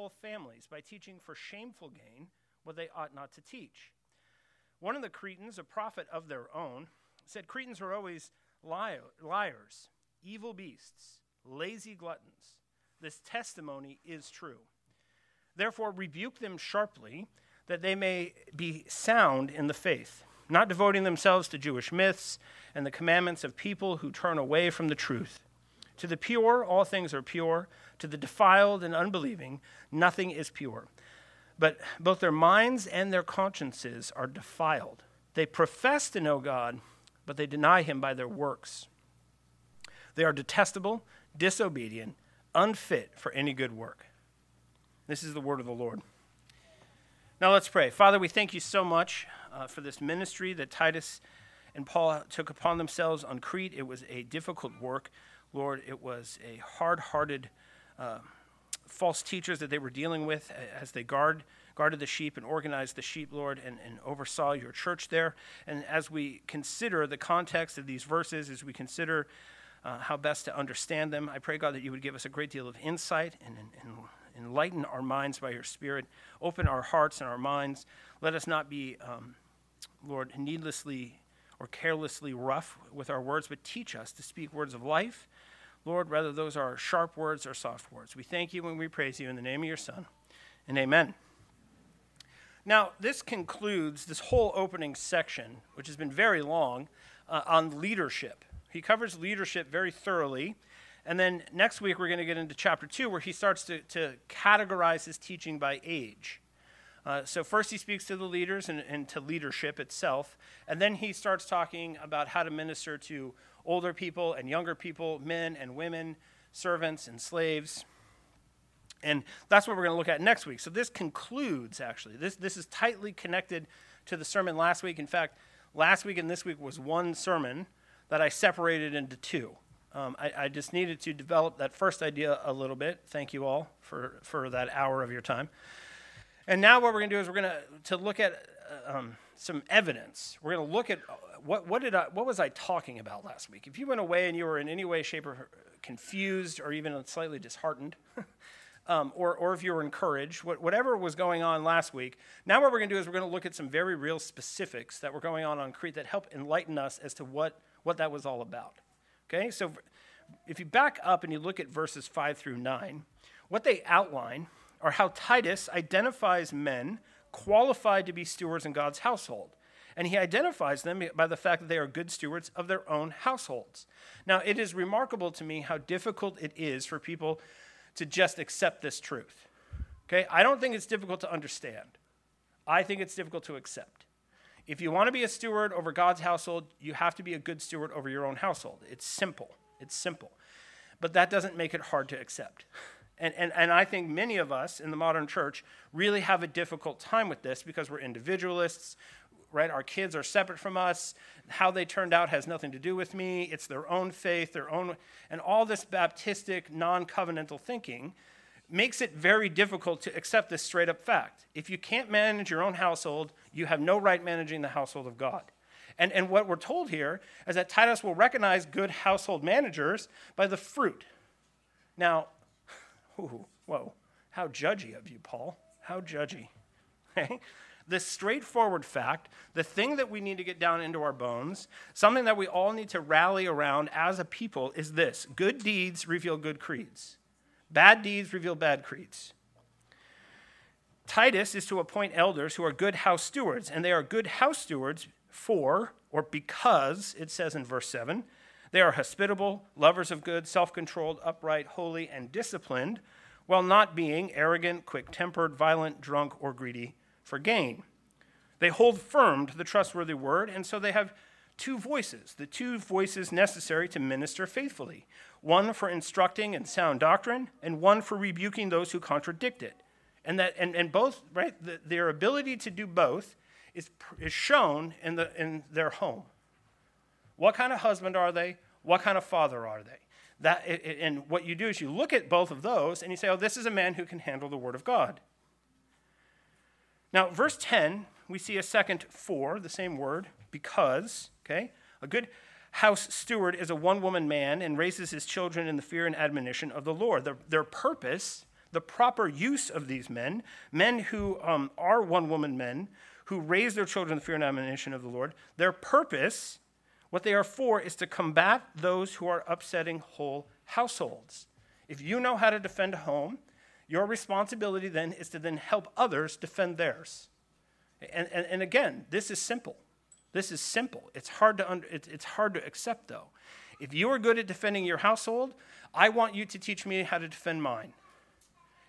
whole families by teaching for shameful gain what they ought not to teach. One of the Cretans, a prophet of their own, said Cretans are always liars, evil beasts, lazy gluttons. This testimony is true. Therefore, rebuke them sharply, that they may be sound in the faith, not devoting themselves to Jewish myths and the commandments of people who turn away from the truth. To the pure, all things are pure. To the defiled and unbelieving, nothing is pure. But both their minds and their consciences are defiled. They profess to know God, but they deny him by their works. They are detestable, disobedient, unfit for any good work. This is the word of the Lord. Now let's pray. Father, we thank you so much uh, for this ministry that Titus and Paul took upon themselves on Crete. It was a difficult work. Lord, it was a hard hearted, uh, false teachers that they were dealing with as they guard, guarded the sheep and organized the sheep, Lord, and, and oversaw your church there. And as we consider the context of these verses, as we consider uh, how best to understand them, I pray, God, that you would give us a great deal of insight and, and, and enlighten our minds by your Spirit, open our hearts and our minds. Let us not be, um, Lord, needlessly or carelessly rough with our words, but teach us to speak words of life. Lord, whether those are sharp words or soft words. We thank you and we praise you in the name of your Son. And amen. Now, this concludes this whole opening section, which has been very long, uh, on leadership. He covers leadership very thoroughly. And then next week, we're going to get into chapter two, where he starts to, to categorize his teaching by age. Uh, so, first, he speaks to the leaders and, and, to leadership itself. And then he starts talking about how to minister to older people and younger people, men and women, servants and slaves. And that's what we're going to look at next week. So, this concludes, actually. This, this is tightly connected to the sermon last week. In fact, last week and this week was one sermon that I separated into two. Um, I, I, just needed to develop that first idea a little bit. Thank you all for, for that hour of your time. And now what we're going to do is we're going to to look at uh, um, some evidence. We're going to look at uh, what what did I, what was I talking about last week? If you went away and you were in any way, shape, or confused, or even slightly disheartened. Um, or, or if you were encouraged, whatever was going on last week. Now, what we're going to do is we're going to look at some very real specifics that were going on on Crete that help enlighten us as to what, what that was all about. Okay, so if you back up and you look at verses 5 through 9, what they outline are how Titus identifies men qualified to be stewards in God's household. And he identifies them by the fact that they are good stewards of their own households. Now, it is remarkable to me how difficult it is for people to just accept this truth. Okay? I don't think it's difficult to understand. I think it's difficult to accept. If you want to be a steward over God's household, you have to be a good steward over your own household. It's simple. It's simple. But that doesn't make it hard to accept. And, and, and I think many of us in the modern church really have a difficult time with this because we're individualists, right? Our kids are separate from us. How they turned out has nothing to do with me. It's their own faith, their own, and all this Baptistic, non covenantal thinking makes it very difficult to accept this straight up fact. If you can't manage your own household, you have no right managing the household of God. And, and what we're told here is that Titus will recognize good household managers by the fruit. Now, ooh, whoa, how judgy of you, Paul. How judgy. this straightforward fact, the thing that we need to get down into our bones, something that we all need to rally around as a people is this good deeds reveal good creeds. Bad deeds reveal bad creeds. Titus is to appoint elders who are good house stewards, and they are good house stewards for, or because, it says in verse 7, they are hospitable, lovers of good, self controlled, upright, holy, and disciplined, while not being arrogant, quick tempered, violent, drunk, or greedy for gain. They hold firm to the trustworthy word, and so they have two voices, the two voices necessary to minister faithfully one for instructing in sound doctrine, and one for rebuking those who contradict it. And, that, and, and both, right, the, their ability to do both is, is shown in, the, in their home. What kind of husband are they? What kind of father are they? That, and what you do is you look at both of those and you say, oh, this is a man who can handle the word of God. Now, verse 10, we see a second for, the same word, because, okay? A good house steward is a one woman man and raises his children in the fear and admonition of the Lord. Their, their purpose, the proper use of these men, men who um, are one woman men, who raise their children in the fear and admonition of the Lord, their purpose, what they are for, is to combat those who are upsetting whole households. If you know how to defend a home, your responsibility then is to then help others defend theirs. And, and, and again, this is simple. This is simple. It's hard to under, it's, hard to accept though. If you are good at defending your household, I want you to teach me how to defend mine.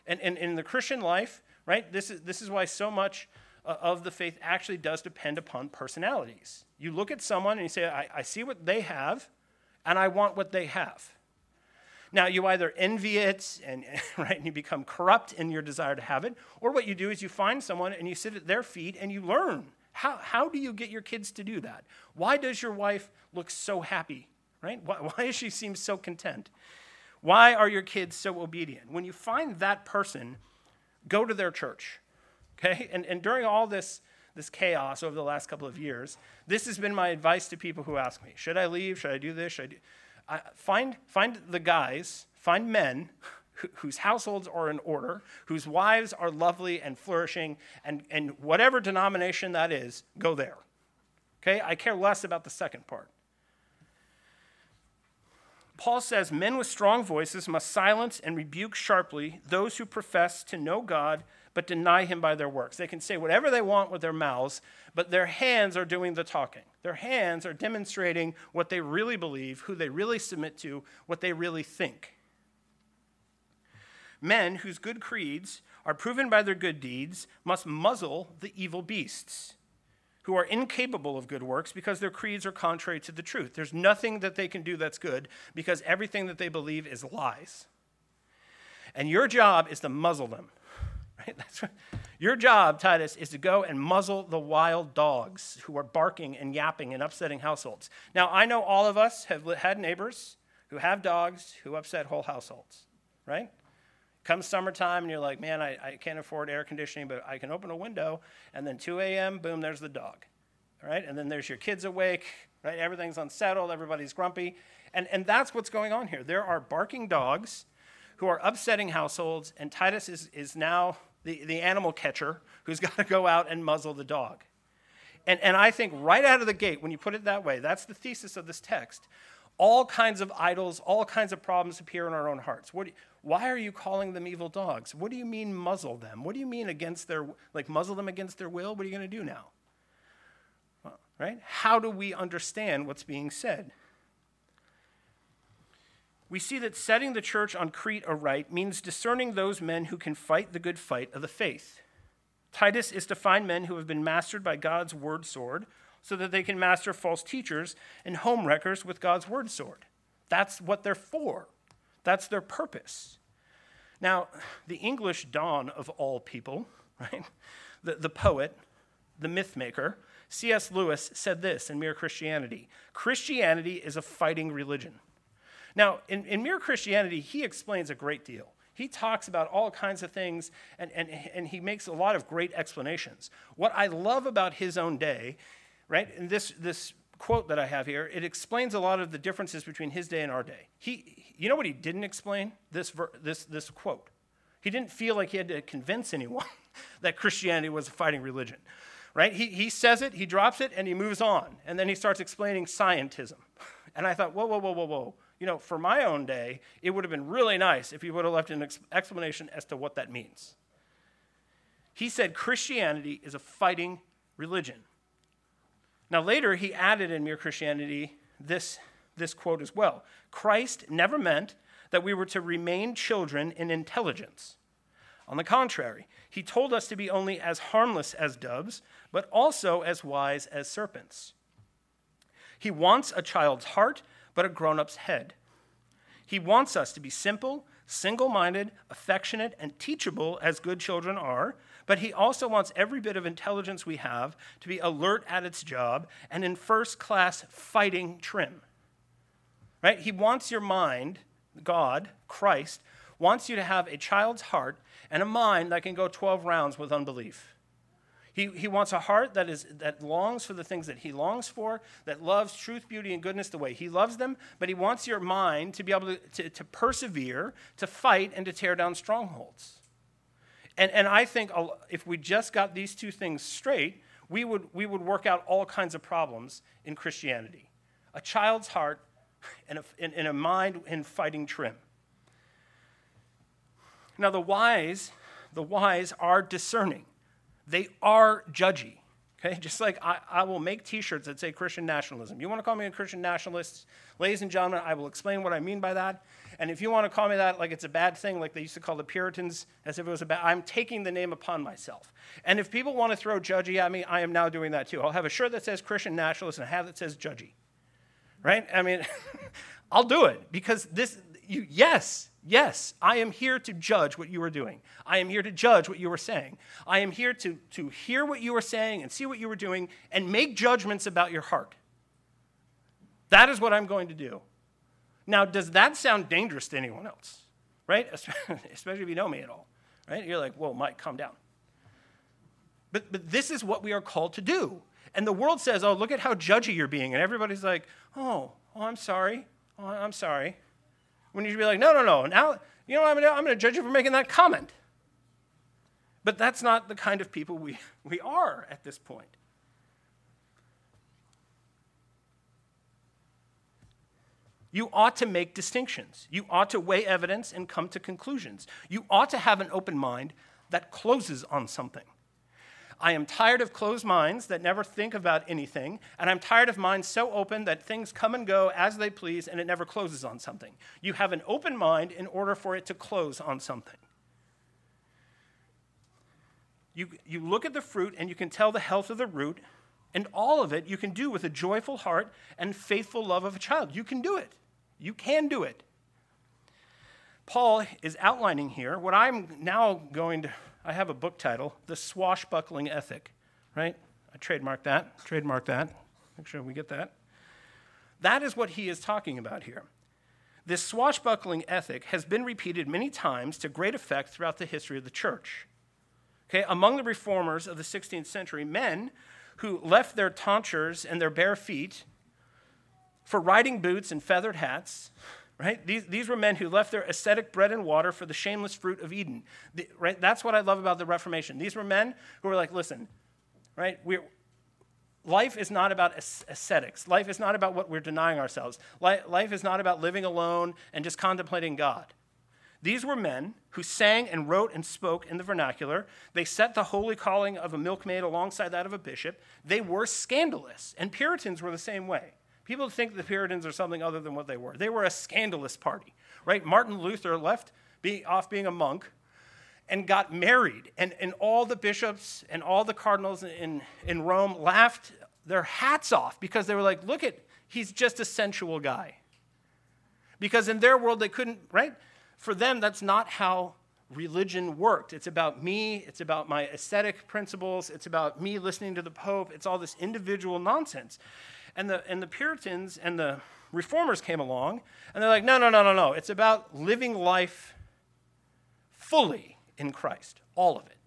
And, and, and in the Christian life, right, this is, this is why so much Uh, of the faith actually does depend upon personalities. You look at someone and you say, I, I see what they have, and I want what they have. Now, you either envy it and, right, and you become corrupt in your desire to have it, or what you do is you find someone and you sit at their feet and you learn. How, how do you get your kids to do that? Why does your wife look so happy, right? Why, why does she seem so content? Why are your kids so obedient? When you find that person, go to their church, okay? And, and during all this, this chaos over the last couple of years, this has been my advice to people who ask me, should I leave? Should I do this? Should I do? I, find, find the guys, find men whose households are in order, whose wives are lovely and flourishing, and, and whatever denomination that is, go there. Okay? I care less about the second part. Paul says men with strong voices must silence and rebuke sharply those who profess to know God but deny him by their works. They can say whatever they want with their mouths, but their hands are doing the talking. Their hands are demonstrating what they really believe, who they really submit to, what they really think. Men whose good creeds are proven by their good deeds must muzzle the evil beasts who are incapable of good works because their creeds are contrary to the truth. There's nothing that they can do that's good because everything that they believe is lies. And your job is to muzzle them. Right? That's what, your job, Titus, is to go and muzzle the wild dogs who are barking and yapping and upsetting households. Now, I know all of us have had neighbors who have dogs who upset whole households, right? Come summertime and you're like, man, I, I can't afford air conditioning, but I can open a window, and then 2 a.m., boom, there's the dog, right? And then there's your kids awake, right? Everything's unsettled, everybody's grumpy. And, and that's what's going on here. There are barking dogs who are upsetting households, and Titus is, is now the, the animal catcher who's got to go out and muzzle the dog. And, and I think right out of the gate, when you put it that way, that's the thesis of this text. All kinds of idols, all kinds of problems appear in our own hearts. What you, why are you calling them evil dogs? What do you mean muzzle them? What do you mean against their, like muzzle them against their will? What are you going to do now? Well, right? How do we understand what's being said? We see that setting the church on Crete aright means discerning those men who can fight the good fight of the faith. Titus is to find men who have been mastered by God's word sword so that they can master false teachers and home wreckers with God's word sword. That's what they're for, that's their purpose. Now, the English Don of all people, right? The, the poet, the myth maker, C.S. Lewis said this in Mere Christianity Christianity is a fighting religion. Now, in, in Mere Christianity, he explains a great deal. He talks about all kinds of things and, and, and he makes a lot of great explanations. What I love about his own day, right, and this, this quote that I have here, it explains a lot of the differences between his day and our day. He, you know what he didn't explain? This, ver, this, this quote. He didn't feel like he had to convince anyone that Christianity was a fighting religion, right? He, he says it, he drops it, and he moves on. And then he starts explaining scientism. And I thought, whoa, whoa, whoa, whoa, whoa you know, for my own day, it would have been really nice if he would have left an ex- explanation as to what that means. He said Christianity is a fighting religion. Now, later, he added in Mere Christianity this, this quote as well Christ never meant that we were to remain children in intelligence. On the contrary, he told us to be only as harmless as doves, but also as wise as serpents. He wants a child's heart but a grown up's head. He wants us to be simple, single minded, affectionate, and teachable as good children are, but he also wants every bit of intelligence we have to be alert at its job and in first class fighting trim. Right? He wants your mind, God, Christ, wants you to have a child's heart and a mind that can go 12 rounds with unbelief. He, he wants a heart that, is, that longs for the things that he longs for, that loves truth, beauty, and goodness the way he loves them, but he wants your mind to be able to, to, to persevere, to fight, and to tear down strongholds. And, and I think if we just got these two things straight, we would, we would work out all kinds of problems in Christianity. A child's heart and a, and, and a mind in fighting trim. Now, the wise, the wise are discerning. They are judgy. Okay, just like I, I will make t shirts that say Christian nationalism. You want to call me a Christian nationalist? Ladies and gentlemen, I will explain what I mean by that. And if you want to call me that like it's a bad thing, like they used to call the Puritans as if it was a bad, I'm taking the name upon myself. And if people want to throw judgy at me, I am now doing that too. I'll have a shirt that says Christian nationalist and a hat that says judgy. Right? I mean, I'll do it because this, you, yes, Yes, I am here to judge what you are doing. I am here to judge what you are saying. I am here to, to hear what you are saying and see what you are doing and make judgments about your heart. That is what I'm going to do. Now, does that sound dangerous to anyone else? Right? Especially if you know me at all. Right? You're like, whoa, Mike, calm down. But, but this is what we are called to do. And the world says, oh, look at how judgy you're being. And everybody's like, oh, oh I'm sorry. Oh, I'm sorry. When you should be like, no, no, no. Now, you know, I'm going I'm going to judge you for making that comment. But that's not the kind of people we, we are at this point. You ought to make distinctions. You ought to weigh evidence and come to conclusions. You ought to have an open mind that closes on something. I am tired of closed minds that never think about anything, and I'm tired of minds so open that things come and go as they please and it never closes on something. You have an open mind in order for it to close on something. You, you look at the fruit and you can tell the health of the root, and all of it you can do with a joyful heart and faithful love of a child. You can do it. You can do it. Paul is outlining here what I'm now going to I have a book title, The Swashbuckling Ethic, right? I trademark that, trademark that. Make sure we get that. That is what he is talking about here. This swashbuckling ethic has been repeated many times to great effect throughout the history of the church. Okay, among the reformers of the 16th century, men who left their tonsures and their bare feet for riding boots and feathered hats right? These, these were men who left their ascetic bread and water for the shameless fruit of Eden. The, right? That's what I love about the Reformation. These were men who were like, listen, right? We're, life is not about ascetics. Life is not about what we're denying ourselves. Life is not about living alone and just contemplating God. These were men who sang and wrote and spoke in the vernacular. They set the holy calling of a milkmaid alongside that of a bishop. They were scandalous, and Puritans were the same way. People think the Puritans are something other than what they were. They were a scandalous party, right? Martin Luther left be, off being a monk and got married, and, and all the bishops and all the cardinals in, in Rome laughed their hats off because they were like, look at, he's just a sensual guy. Because in their world, they couldn't, right? For them, that's not how religion worked. It's about me, it's about my ascetic principles, it's about me listening to the Pope, it's all this individual nonsense. And the, and the Puritans and the reformers came along, and they're like, no, no, no, no, no. It's about living life fully in Christ, all of it.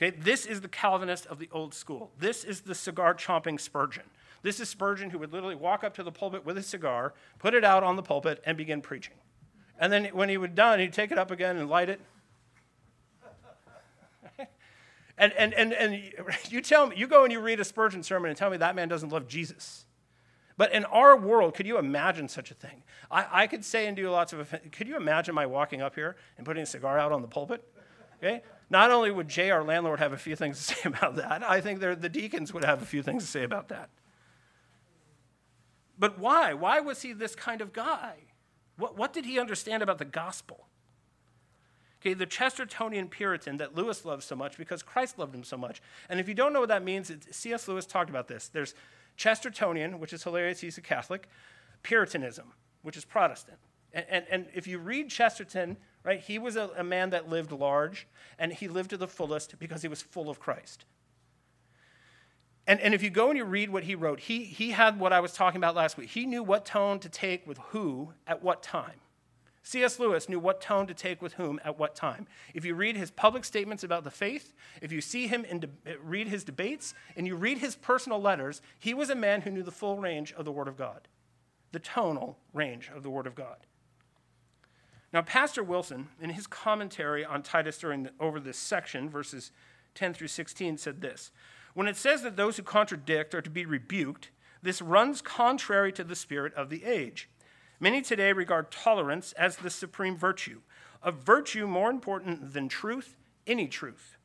Okay, this is the Calvinist of the old school. This is the cigar chomping Spurgeon. This is Spurgeon who would literally walk up to the pulpit with a cigar, put it out on the pulpit, and begin preaching. And then when he was done, he'd take it up again and light it, and, and, and, and you tell me, you go and you read a Spurgeon sermon and tell me that man doesn't love Jesus. But in our world, could you imagine such a thing? I, I could say and do lots of, could you imagine my walking up here and putting a cigar out on the pulpit? Okay? Not only would Jay, our landlord, have a few things to say about that, I think the deacons would have a few things to say about that. But why? Why was he this kind of guy? What, what did he understand about the gospel? Okay, the Chestertonian Puritan that Lewis loved so much because Christ loved him so much. And if you don't know what that means, C.S. Lewis talked about this. There's Chestertonian, which is hilarious, he's a Catholic, Puritanism, which is Protestant. And, and, and if you read Chesterton, right, he was a, a man that lived large and he lived to the fullest because he was full of Christ. And, and if you go and you read what he wrote, he, he had what I was talking about last week. He knew what tone to take with who at what time. C.S. Lewis knew what tone to take with whom at what time. If you read his public statements about the faith, if you see him de- eh, read his debates, and you read his personal letters, he was a man who knew the full range of the Word of God, the tonal range of the Word of God. Now, Pastor Wilson, in his commentary on Titus during the, over this section, verses 10 through 16, said this When it says that those who contradict are to be rebuked, this runs contrary to the spirit of the age. Many today regard tolerance as the supreme virtue, a virtue more important than truth, any truth.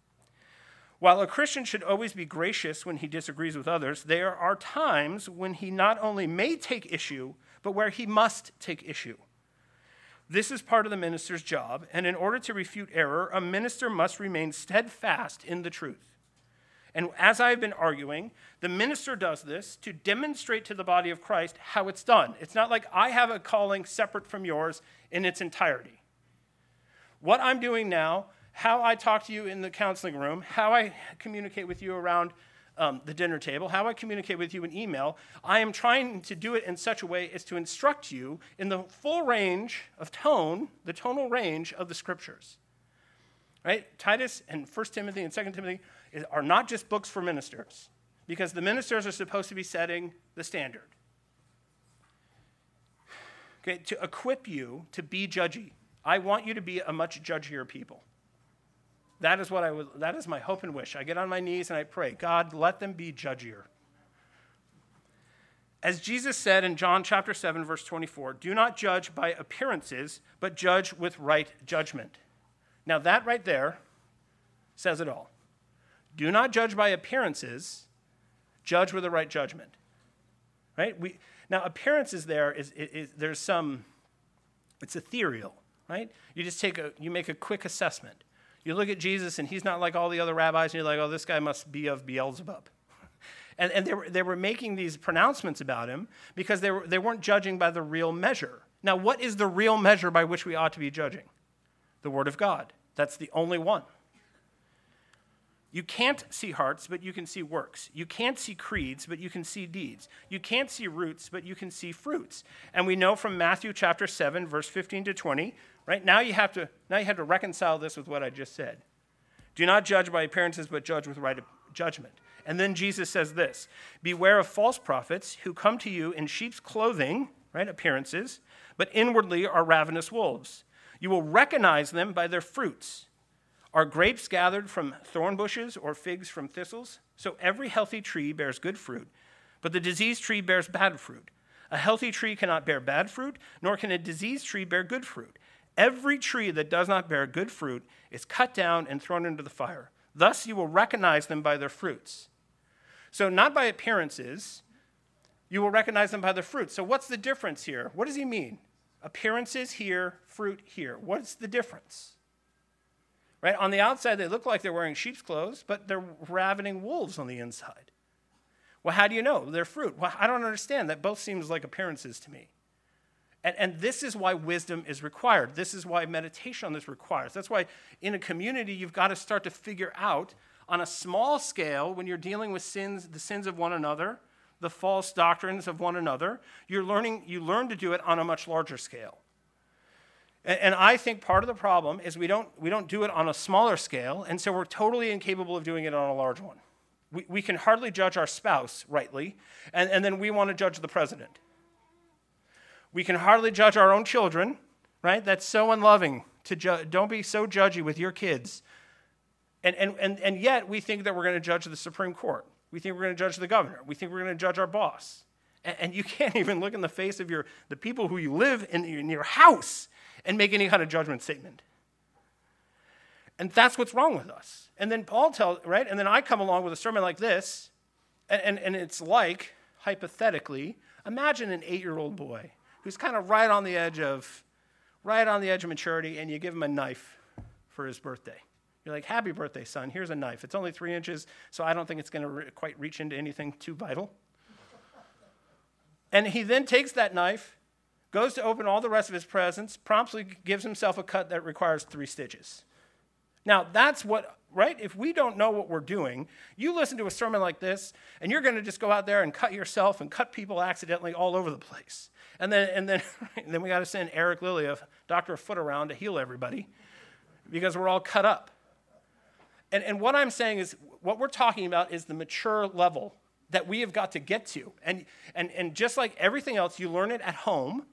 While a Christian should always be gracious when he disagrees with others, there are times when he not only may take issue, but where he must take issue. This is part of the minister's job, and in order to refute error, a minister must remain steadfast in the truth. And as I've been arguing, the minister does this to demonstrate to the body of Christ how it's done. It's not like I have a calling separate from yours in its entirety. What I'm doing now, how I talk to you in the counseling room, how I communicate with you around um, the dinner table, how I communicate with you in email, I am trying to do it in such a way as to instruct you in the full range of tone, the tonal range of the scriptures. Right? Titus and 1 Timothy and 2 Timothy are not just books for ministers, because the ministers are supposed to be setting the standard. Okay, to equip you to be judgy. I want you to be a much judgier people. That is what I was, that is my hope and wish. I get on my knees and I pray, God, let them be judgier. As Jesus said in John chapter 7 verse 24, do not judge by appearances, but judge with right judgment. Now that right there says it all. Do not judge by appearances, judge with the right judgment. Right? We, now, appearances there is, is, is there's some, it's ethereal, right? You just take a, you make a quick assessment. You look at Jesus and he's not like all the other rabbis, and you're like, oh, this guy must be of Beelzebub. And, and they, were, they were making these pronouncements about him because they, were, they weren't judging by the real measure. Now, what is the real measure by which we ought to be judging? The Word of God. That's the only one. You can't see hearts, but you can see works. You can't see creeds, but you can see deeds. You can't see roots, but you can see fruits. And we know from Matthew chapter 7, verse 15 to 20, right? Now you have to, now you have to reconcile this with what I just said. Do not judge by appearances, but judge with right judgment. And then Jesus says this Beware of false prophets who come to you in sheep's clothing, right? Appearances, but inwardly are ravenous wolves. You will recognize them by their fruits. Are grapes gathered from thorn bushes or figs from thistles? So every healthy tree bears good fruit, but the diseased tree bears bad fruit. A healthy tree cannot bear bad fruit, nor can a diseased tree bear good fruit. Every tree that does not bear good fruit is cut down and thrown into the fire. Thus you will recognize them by their fruits. So, not by appearances, you will recognize them by their fruits. So, what's the difference here? What does he mean? Appearances here, fruit here. What's the difference? Right? On the outside, they look like they're wearing sheep's clothes, but they're ravening wolves on the inside. Well, how do you know? They're fruit. Well, I don't understand. That both seems like appearances to me. And, and this is why wisdom is required. This is why meditation on this requires. That's why in a community, you've got to start to figure out on a small scale when you're dealing with sins, the sins of one another, the false doctrines of one another, you're learning, you learn to do it on a much larger scale. And, I think part of the problem is we don't, we don't do it on a smaller scale, and so we're totally incapable of doing it on a large one. We, we can hardly judge our spouse rightly, and, and then we want to judge the president. We can hardly judge our own children, right? That's so unloving to ju- don't be so judgy with your kids. And, and, and, and yet we think that we're going to judge the Supreme Court. We think we're going to judge the governor. We think we're going to judge our boss. And, and you can't even look in the face of your, the people who you live in, in your house and make any kind of judgment statement. And that's what's wrong with us. And then Paul tells, right? And then I come along with a sermon like this, and, and, and it's like, hypothetically, imagine an eight year old boy who's kind of right on the edge of, right on the edge of maturity, and you give him a knife for his birthday. You're like, happy birthday, son. Here's a knife. It's only three inches, so I don't think it's going to re- quite reach into anything too vital. and he then takes that knife goes to open all the rest of his presents, promptly gives himself a cut that requires three stitches. Now, that's what, right? If we don't know what we're doing, you listen to a sermon like this, and you're going to just go out there and cut yourself and cut people accidentally all over the place. And then, and then, and then we got to send Eric Lilly, a doctor of foot around to heal everybody because we're all cut up. And, and what I'm saying is, what we're talking about is the mature level that we have got to get to. And, and, and just like everything else, you learn it at home,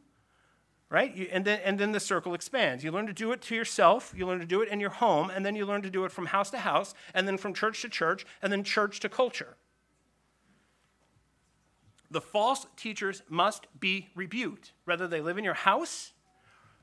right? You, and, then, and then the circle expands. You learn to do it to yourself, you learn to do it in your home, and then you learn to do it from house to house, and then from church to church, and then church to culture. The false teachers must be rebuked, whether they live in your house,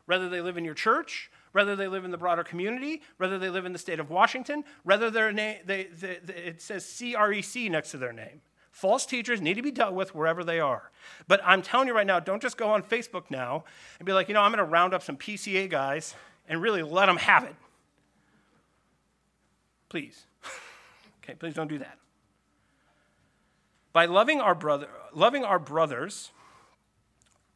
whether they live in your church, whether they live in the broader community, whether they live in the state of Washington, whether their name, they, they, they, it says CREC next to their name. False teachers need to be dealt with wherever they are. But I'm telling you right now, don't just go on Facebook now and be like, you know, I'm going to round up some PCA guys and really let them have it. Please. okay, please don't do that. By loving our brother, loving our brothers,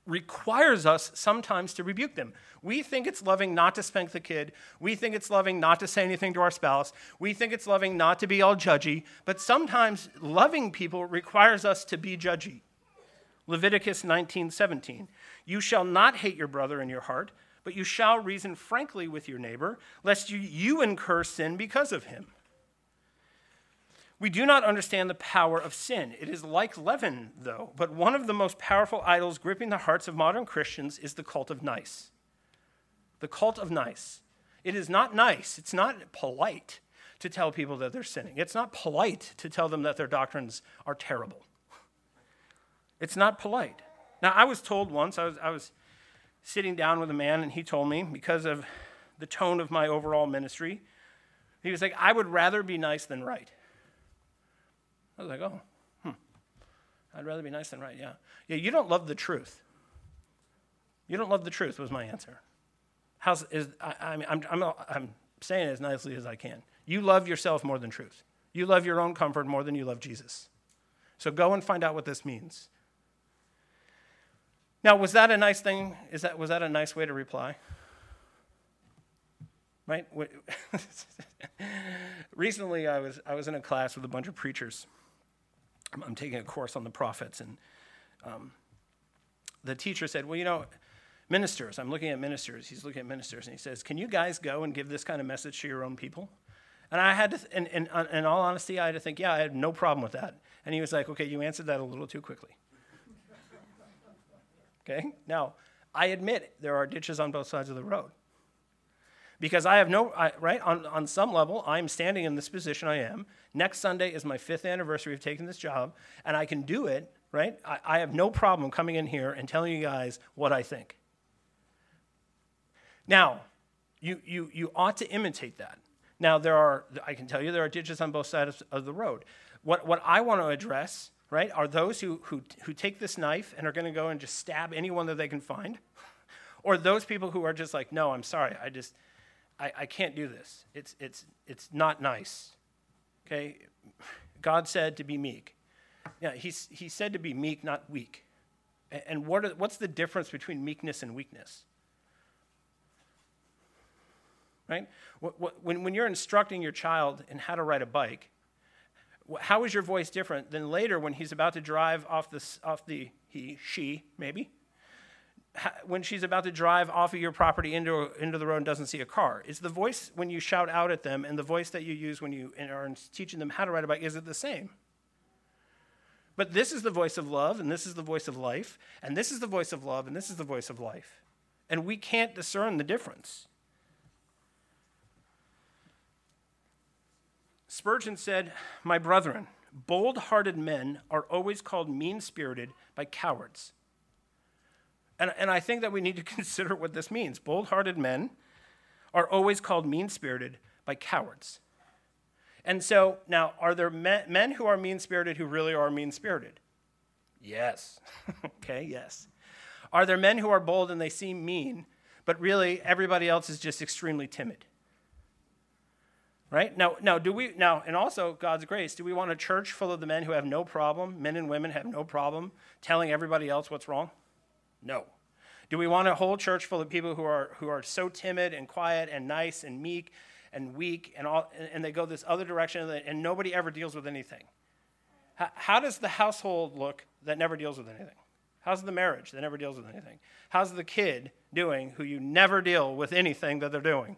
requires us sometimes to rebuke them. We think it's loving not to spank the kid. We think it's loving not to say anything to our spouse. We think it's loving not to be all judgy. But sometimes loving people requires us to be judgy. Leviticus 19:17. You shall not hate your brother in your heart, but you shall reason frankly with your neighbor, lest you, you incur sin because of him. We do not understand the power of sin. It is like leaven, though, but one of the most powerful idols gripping the hearts of modern Christians is the cult of nice. The cult of nice. It is not nice, it's not polite to tell people that they're sinning. It's not polite to tell them that their doctrines are terrible. It's not polite. Now, I was told once, I was, I was sitting down with a man, and he told me, because of the tone of my overall ministry, he was like, I would rather be nice than right. I was like, oh, hmm. I'd rather be nice than right, yeah. Yeah, you don't love the truth. You don't love the truth, was my answer. How's, is, I, I mean, I'm, I'm, I'm saying it as nicely as I can. You love yourself more than truth. You love your own comfort more than you love Jesus. So go and find out what this means. Now, was that a nice thing? Is that, was that a nice way to reply? Right? Recently, I was, I was in a class with a bunch of preachers. I'm taking a course on the prophets, and um, the teacher said, Well, you know, ministers, I'm looking at ministers. He's looking at ministers, and he says, Can you guys go and give this kind of message to your own people? And I had to, th- in, in, uh, in all honesty, I had to think, Yeah, I had no problem with that. And he was like, Okay, you answered that a little too quickly. okay? Now, I admit there are ditches on both sides of the road. Because I have no, I, right, on, on some level, I'm standing in this position I am. Next Sunday is my fifth anniversary of taking this job, and I can do it, right? I, I have no problem coming in here and telling you guys what I think. Now, you, you, you ought to imitate that. Now, there are, I can tell you, there are ditches on both sides of the road. What, what I want to address, right, are those who, who, who take this knife and are going to go and just stab anyone that they can find, or those people who are just like, no, I'm sorry, I just, I, I can't do this. It's, it's, it's not nice. Okay? God said to be meek. Yeah, he's, he said to be meek, not weak. And what are, what's the difference between meekness and weakness? Right? When, when you're instructing your child in how to ride a bike, how is your voice different than later when he's about to drive off the, off the he, she, maybe, when she's about to drive off of your property into, into the road and doesn't see a car? Is the voice when you shout out at them and the voice that you use when you are teaching them how to ride a bike, is it the same? But this is the voice of love, and this is the voice of life, and this is the voice of love, and this is the voice of life. And we can't discern the difference. Spurgeon said, My brethren, bold hearted men are always called mean spirited by cowards. And, and I think that we need to consider what this means. Bold hearted men are always called mean spirited by cowards. And so now, are there men, men who are mean spirited who really are mean spirited? Yes. okay, yes. Are there men who are bold and they seem mean, but really everybody else is just extremely timid? Right? Now, now do we now and also God's grace, do we want a church full of the men who have no problem, men and women have no problem telling everybody else what's wrong? No. Do we want a whole church full of people who are, who are so timid and quiet and nice and meek and weak and, all, and they go this other direction and nobody ever deals with anything? How, how does the household look that never deals with anything? How's the marriage that never deals with anything? How's the kid doing who you never deal with anything that they're doing?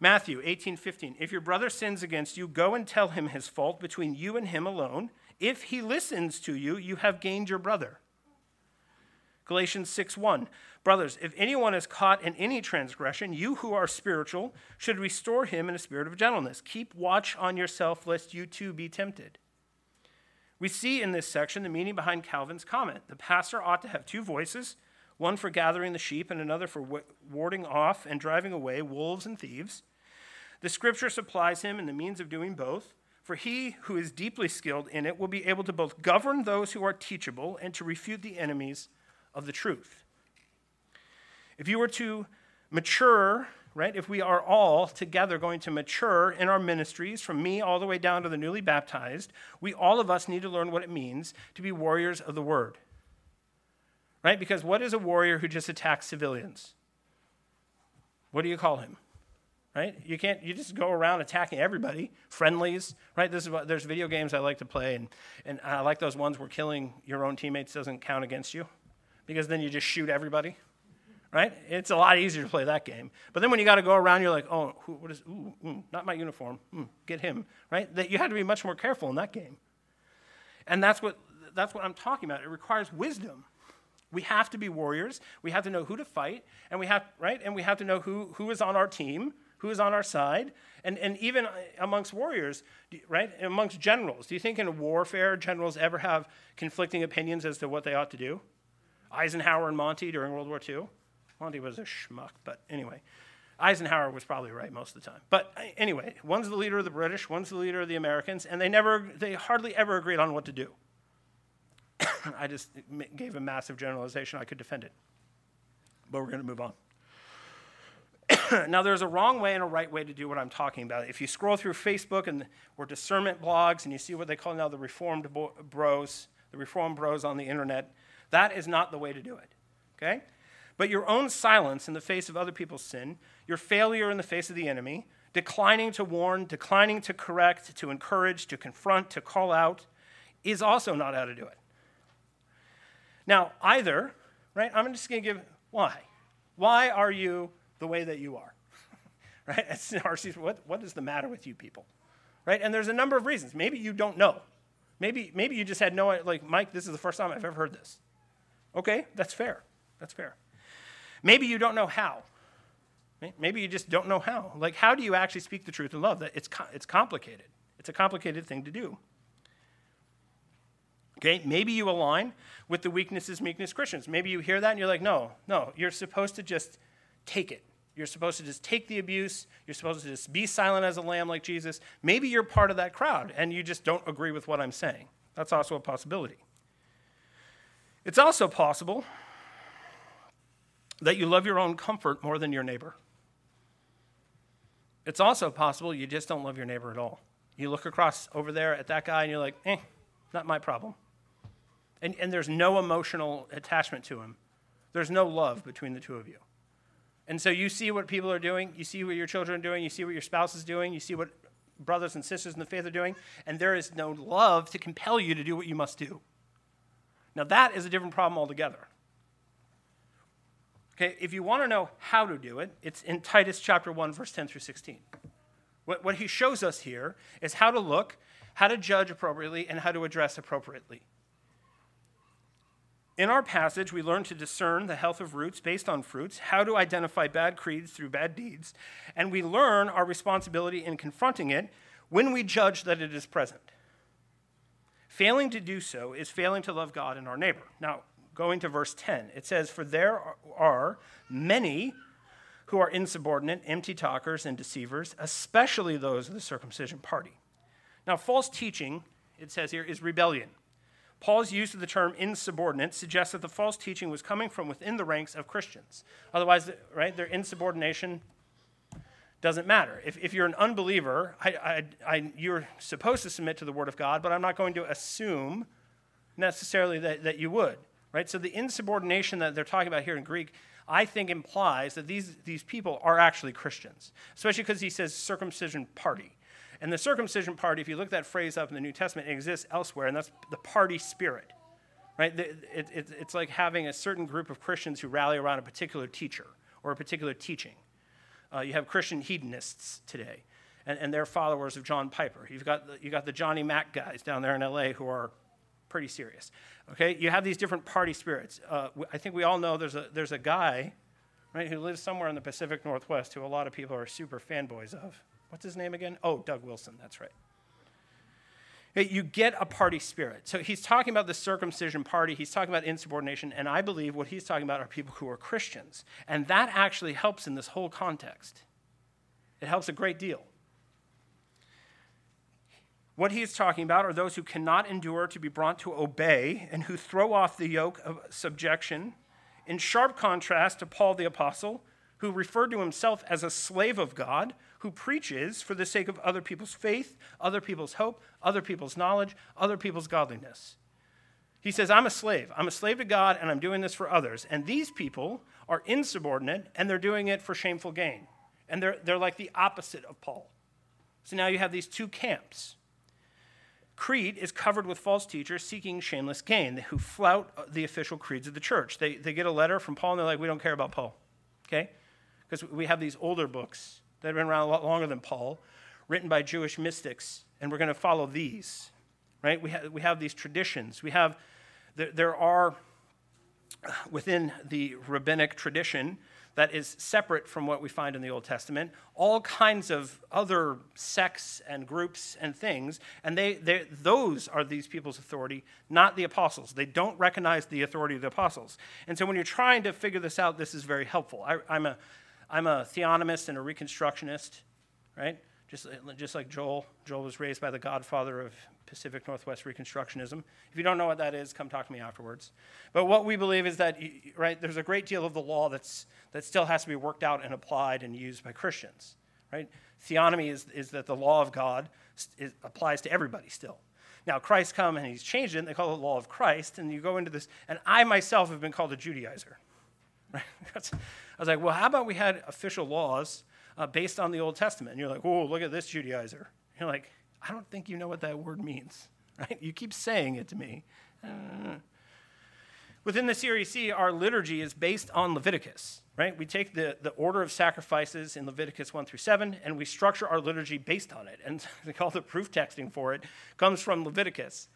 Matthew 18:15 If your brother sins against you, go and tell him his fault between you and him alone. If he listens to you, you have gained your brother. Galatians 6:1 Brothers, if anyone is caught in any transgression, you who are spiritual should restore him in a spirit of gentleness. Keep watch on yourself, lest you too be tempted. We see in this section the meaning behind Calvin's comment. The pastor ought to have two voices one for gathering the sheep and another for warding off and driving away wolves and thieves. The scripture supplies him in the means of doing both, for he who is deeply skilled in it will be able to both govern those who are teachable and to refute the enemies of the truth. If you were to mature, right, if we are all together going to mature in our ministries, from me all the way down to the newly baptized, we all of us need to learn what it means to be warriors of the word. Right? Because what is a warrior who just attacks civilians? What do you call him? Right? You can't you just go around attacking everybody. Friendlies, right? This is what there's video games I like to play, and and I like those ones where killing your own teammates doesn't count against you, because then you just shoot everybody, right? It's a lot easier to play that game. But then when you got to go around, you're like, oh, who, what is? Ooh, ooh, not my uniform. Mm, get him, right? That you had to be much more careful in that game. And that's what that's what I'm talking about. It requires wisdom. We have to be warriors. We have to know who to fight, and we have right, and we have to know who who is on our team who's on our side, and, and even amongst warriors, right? Amongst generals. Do you think in warfare generals ever have conflicting opinions as to what they ought to do? Eisenhower and Monty during World War II? Monty was a schmuck, but anyway. Eisenhower was probably right most of the time. But uh, anyway, one's the leader of the British, one's the leader of the Americans, and they never, they hardly ever agreed on what to do. I just gave a massive generalization. I could defend it. But we're going to move on. now, there's a wrong way and a right way to do what I'm talking about. If you scroll through Facebook and or discernment blogs and you see what they call now the reformed bros, the reformed bros on the internet, that is not the way to do it. Okay? But your own silence in the face of other people's sin, your failure in the face of the enemy, declining to warn, declining to correct, to encourage, to confront, to call out, is also not how to do it. Now, either, right? I'm just going to give why. Why are you the way that you are. right? what, what is the matter with you people? Right? And there's a number of reasons. Maybe you don't know. Maybe, maybe you just had no, like, Mike, this is the first time I've ever heard this. Okay, that's fair. That's fair. Maybe you don't know how. Maybe you just don't know how. Like, how do you actually speak the truth in love? That it's, it's complicated. It's a complicated thing to do. Okay, maybe you align with the weaknesses, meekness Christians. Maybe you hear that and you're like, no, no, you're supposed to just take it. You're supposed to just take the abuse. You're supposed to just be silent as a lamb like Jesus. Maybe you're part of that crowd and you just don't agree with what I'm saying. That's also a possibility. It's also possible that you love your own comfort more than your neighbor. It's also possible you just don't love your neighbor at all. You look across over there at that guy and you're like, eh, not my problem. And, and there's no emotional attachment to him, there's no love between the two of you. And so you see what people are doing, you see what your children are doing, you see what your spouse is doing, you see what brothers and sisters in the faith are doing, and there is no love to compel you to do what you must do. Now, that is a different problem altogether. Okay, if you want to know how to do it, it's in Titus chapter 1, verse 10 through 16. What, what he shows us here is how to look, how to judge appropriately, and how to address appropriately. In our passage, we learn to discern the health of roots based on fruits, how to identify bad creeds through bad deeds, and we learn our responsibility in confronting it when we judge that it is present. Failing to do so is failing to love God and our neighbor. Now, going to verse 10, it says, For there are many who are insubordinate, empty talkers, and deceivers, especially those of the circumcision party. Now, false teaching, it says here, is rebellion. Paul's use of the term insubordinate suggests that the false teaching was coming from within the ranks of Christians. Otherwise, right, their insubordination doesn't matter. If, if you're an unbeliever, I, I, I, you're supposed to submit to the Word of God, but I'm not going to assume necessarily that, that you would. Right? So the insubordination that they're talking about here in Greek, I think implies that these, these people are actually Christians, especially because he says circumcision party. And the circumcision party, if you look that phrase up in the New Testament, it exists elsewhere, and that's the party spirit. right? It, it, it's like having a certain group of Christians who rally around a particular teacher or a particular teaching. Uh, you have Christian hedonists today, and, and they're followers of John Piper. You've got, the, you got the Johnny Mack guys down there in LA who are pretty serious. Okay, you have these different party spirits. Uh, I think we all know there's a, there's a guy, right, who lives somewhere in the Pacific Northwest who a lot of people are super fanboys of. What's his name again? Oh, Doug Wilson, that's right. You get a party spirit. So he's talking about the circumcision party, he's talking about insubordination, and I believe what he's talking about are people who are Christians. And that actually helps in this whole context. It helps a great deal. What he is talking about are those who cannot endure to be brought to obey and who throw off the yoke of subjection, in sharp contrast to Paul the Apostle, who referred to himself as a slave of God, who preaches for the sake of other people's faith, other people's hope, other people's knowledge, other people's godliness. He says, I'm a slave. I'm a slave to God, and I'm doing this for others. And these people are insubordinate, and they're doing it for shameful gain. And they're, they're like the opposite of Paul. So now you have these two camps. Crete is covered with false teachers seeking shameless gain who flout uh, the official creeds of the church. They, they get a letter from Paul and they're like, we don't care about Paul. Okay? Because we have these older books that have been around a lot longer than Paul, written by Jewish mystics, and we're going to follow these. Right? We, ha- we have these traditions. We have, there, there are, uh, within the rabbinic tradition, that is separate from what we find in the Old Testament, all kinds of other sects and groups and things, and they, they, those are these people's authority, not the apostles. They don't recognize the authority of the apostles. And so when you're trying to figure this out, this is very helpful. I, I'm, a, I'm a theonomist and a reconstructionist, right? Just, just like Joel. Joel was raised by the godfather of Pacific Northwest Reconstructionism. If you don't know what that is, come talk to me afterwards. But what we believe is that, right, there's a great deal of the law that's, that still has to be worked out and applied and used by Christians, right? Theonomy is, is that the law of God is, applies to everybody still. Now, Christ come and he's changed it, and they call it the law of Christ, and you go into this, and I myself have been called a Judaizer. Right? I was like, well, how about we had official laws uh, based on the Old Testament? And you're like, oh, look at this Judaizer. You're like, I don't think you know what that word means, right? You keep saying it to me. Uh, within the CREC, our liturgy is based on Leviticus, right? We take the, the order of sacrifices in Leviticus 1 through 7, and we structure our liturgy based on it. And they call the proof texting for it comes from Leviticus.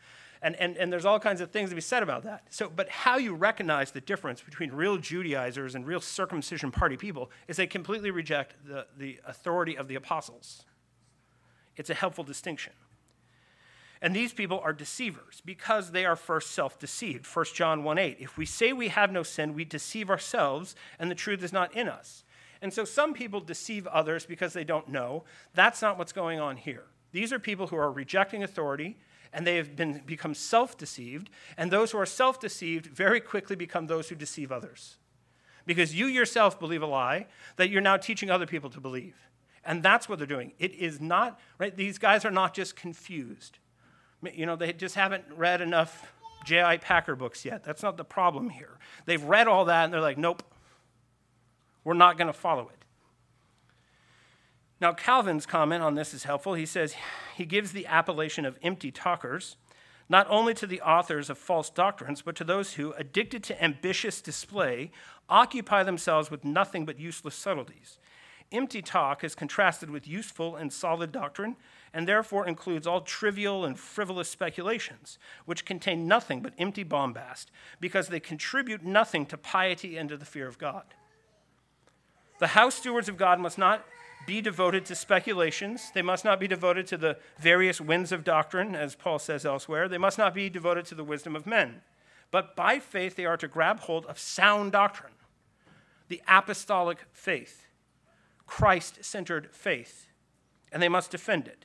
And, and, and there's all kinds of things to be said about that. So, but how you recognize the difference between real Judaizers and real circumcision party people is they completely reject the, the authority of the apostles. It's a helpful distinction. And these people are deceivers because they are first self deceived. 1 John 1 8. If we say we have no sin, we deceive ourselves, and the truth is not in us. And so some people deceive others because they don't know. That's not what's going on here. These are people who are rejecting authority and they have been, become self deceived. And those who are self deceived very quickly become those who deceive others. Because you yourself believe a lie that you're now teaching other people to believe. And that's what they're doing. It is not, right? These guys are not just confused. You know, they just haven't read enough J.I. Packer books yet. That's not the problem here. They've read all that and they're like, nope, we're not going to follow it. Now, Calvin's comment on this is helpful. He says he gives the appellation of empty talkers not only to the authors of false doctrines, but to those who, addicted to ambitious display, occupy themselves with nothing but useless subtleties empty talk is contrasted with useful and solid doctrine, and therefore includes all trivial and frivolous speculations, which contain nothing but empty bombast, because they contribute nothing to piety and to the fear of God. The house stewards of God must not be devoted to speculations. They must not be devoted to the various winds of doctrine, as Paul says elsewhere. They must not be devoted to the wisdom of men. But by faith, they are to grab hold of sound doctrine, the apostolic faith Christ centered faith, and they must defend it.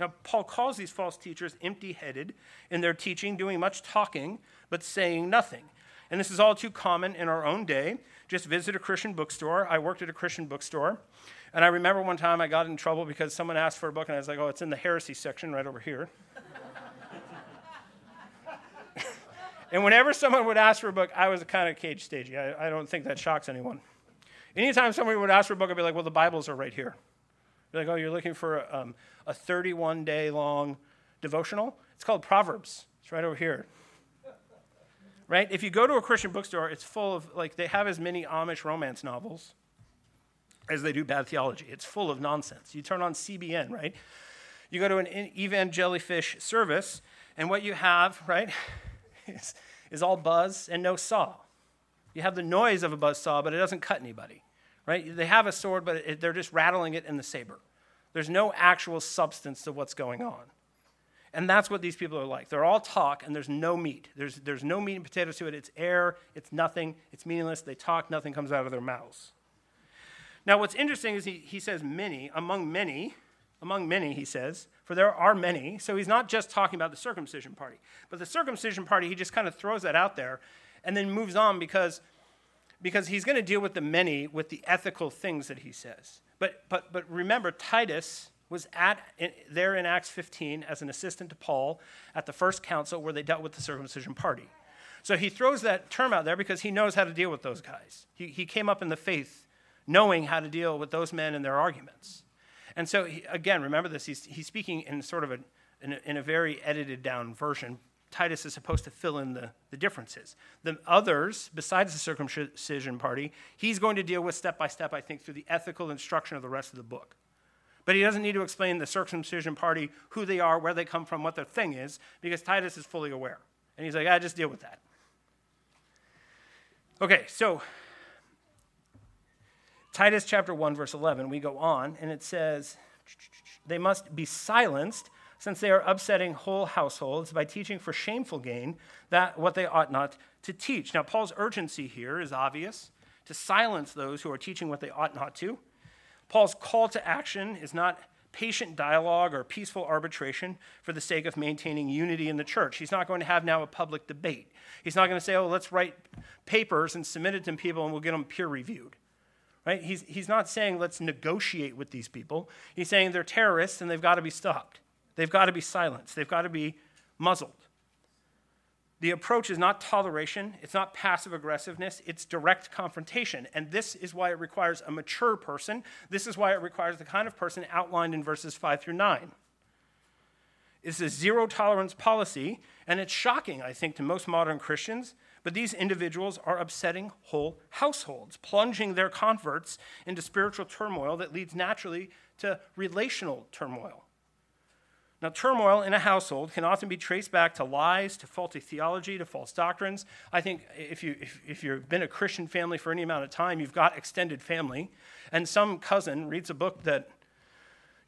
Now, Paul calls these false teachers empty headed in their teaching, doing much talking, but saying nothing. And this is all too common in our own day. Just visit a Christian bookstore. I worked at a Christian bookstore. And I remember one time I got in trouble because someone asked for a book, and I was like, oh, it's in the heresy section right over here. and whenever someone would ask for a book, I was kind of cage stagey. I, I don't think that shocks anyone. Anytime somebody would ask for a book, I'd be like, well, the Bibles are right here. Be like, oh, you're looking for a, um, a 31 day long devotional? It's called Proverbs. It's right over here. Right? If you go to a Christian bookstore, it's full of, like, they have as many Amish romance novels as they do bad theology. It's full of nonsense. You turn on CBN, right? You go to an evangelifish service, and what you have, right, is, is all buzz and no saw. You have the noise of a buzz saw, but it doesn't cut anybody, right? They have a sword, but it, they're just rattling it in the saber. There's no actual substance to what's going on. And that's what these people are like. They're all talk, and there's no meat. There's, there's no meat and potatoes to it. It's air, it's nothing, it's meaningless. They talk, nothing comes out of their mouths. Now, what's interesting is he, he says many, among many, among many, he says, for there are many. So he's not just talking about the circumcision party. But the circumcision party, he just kind of throws that out there and then moves on because, because he's going to deal with the many with the ethical things that he says. But, but, but remember, Titus was at in, there in Acts 15 as an assistant to Paul at the first council where they dealt with the circumcision party. So he throws that term out there because he knows how to deal with those guys. He, he came up in the faith knowing how to deal with those men and their arguments. And so, he, again, remember this, he's, he's speaking in sort of a, in a, in a very edited down version. Titus is supposed to fill in the, the differences. The others, besides the circumcision party, he's going to deal with step by step, I think, through the ethical instruction of the rest of the book. But he doesn't need to explain the circumcision party, who they are, where they come from, what their thing is, because Titus is fully aware. And he's like, I just deal with that. Okay, so Titus chapter 1, verse 11, we go on, and it says, They must be silenced, since they are upsetting whole households by teaching for shameful gain that what they ought not to teach. Now, Paul's urgency here is obvious to silence those who are teaching what they ought not to. Paul's call to action is not patient dialogue or peaceful arbitration for the sake of maintaining unity in the church. He's not going to have now a public debate. He's not going to say, oh, let's write papers and submit it to people and we'll get them peer reviewed. Right? He's, he's not saying let's negotiate with these people. He's saying they're terrorists and they've got to be stopped. They've got to be silenced. They've got to be muzzled. The approach is not toleration, it's not passive aggressiveness, it's direct confrontation. And this is why it requires a mature person. This is why it requires the kind of person outlined in verses 5 through 9. It's a zero tolerance policy, and it's shocking, I think, to most modern Christians. But these individuals are upsetting whole households, plunging their converts into spiritual turmoil that leads naturally to relational turmoil. Now, turmoil in a household can often be traced back to lies, to faulty theology, to false doctrines. I think if, you, if, if you've been a Christian family for any amount of time, you've got extended family, and some cousin reads a book that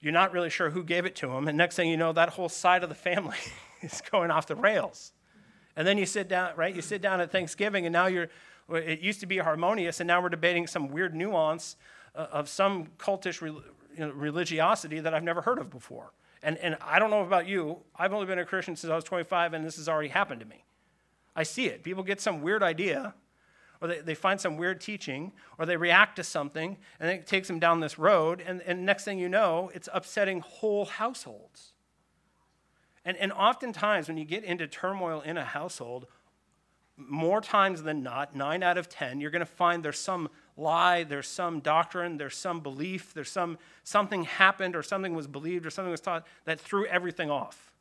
you're not really sure who gave it to him, and next thing you know, that whole side of the family is going off the rails. And then you sit down, right? You sit down at Thanksgiving, and now you're, it used to be harmonious, and now we're debating some weird nuance uh, of some cultish religiosity that I've never heard of before. And, and I don't know about you, I've only been a Christian since I was 25, and this has already happened to me. I see it. People get some weird idea, or they, they find some weird teaching, or they react to something, and it takes them down this road, and, and next thing you know, it's upsetting whole households. And, and oftentimes, when you get into turmoil in a household, more times than not, nine out of 10, you're going to find there's some lie, there's some doctrine, there's some belief, there's some something happened or something was believed or something was taught that threw everything off.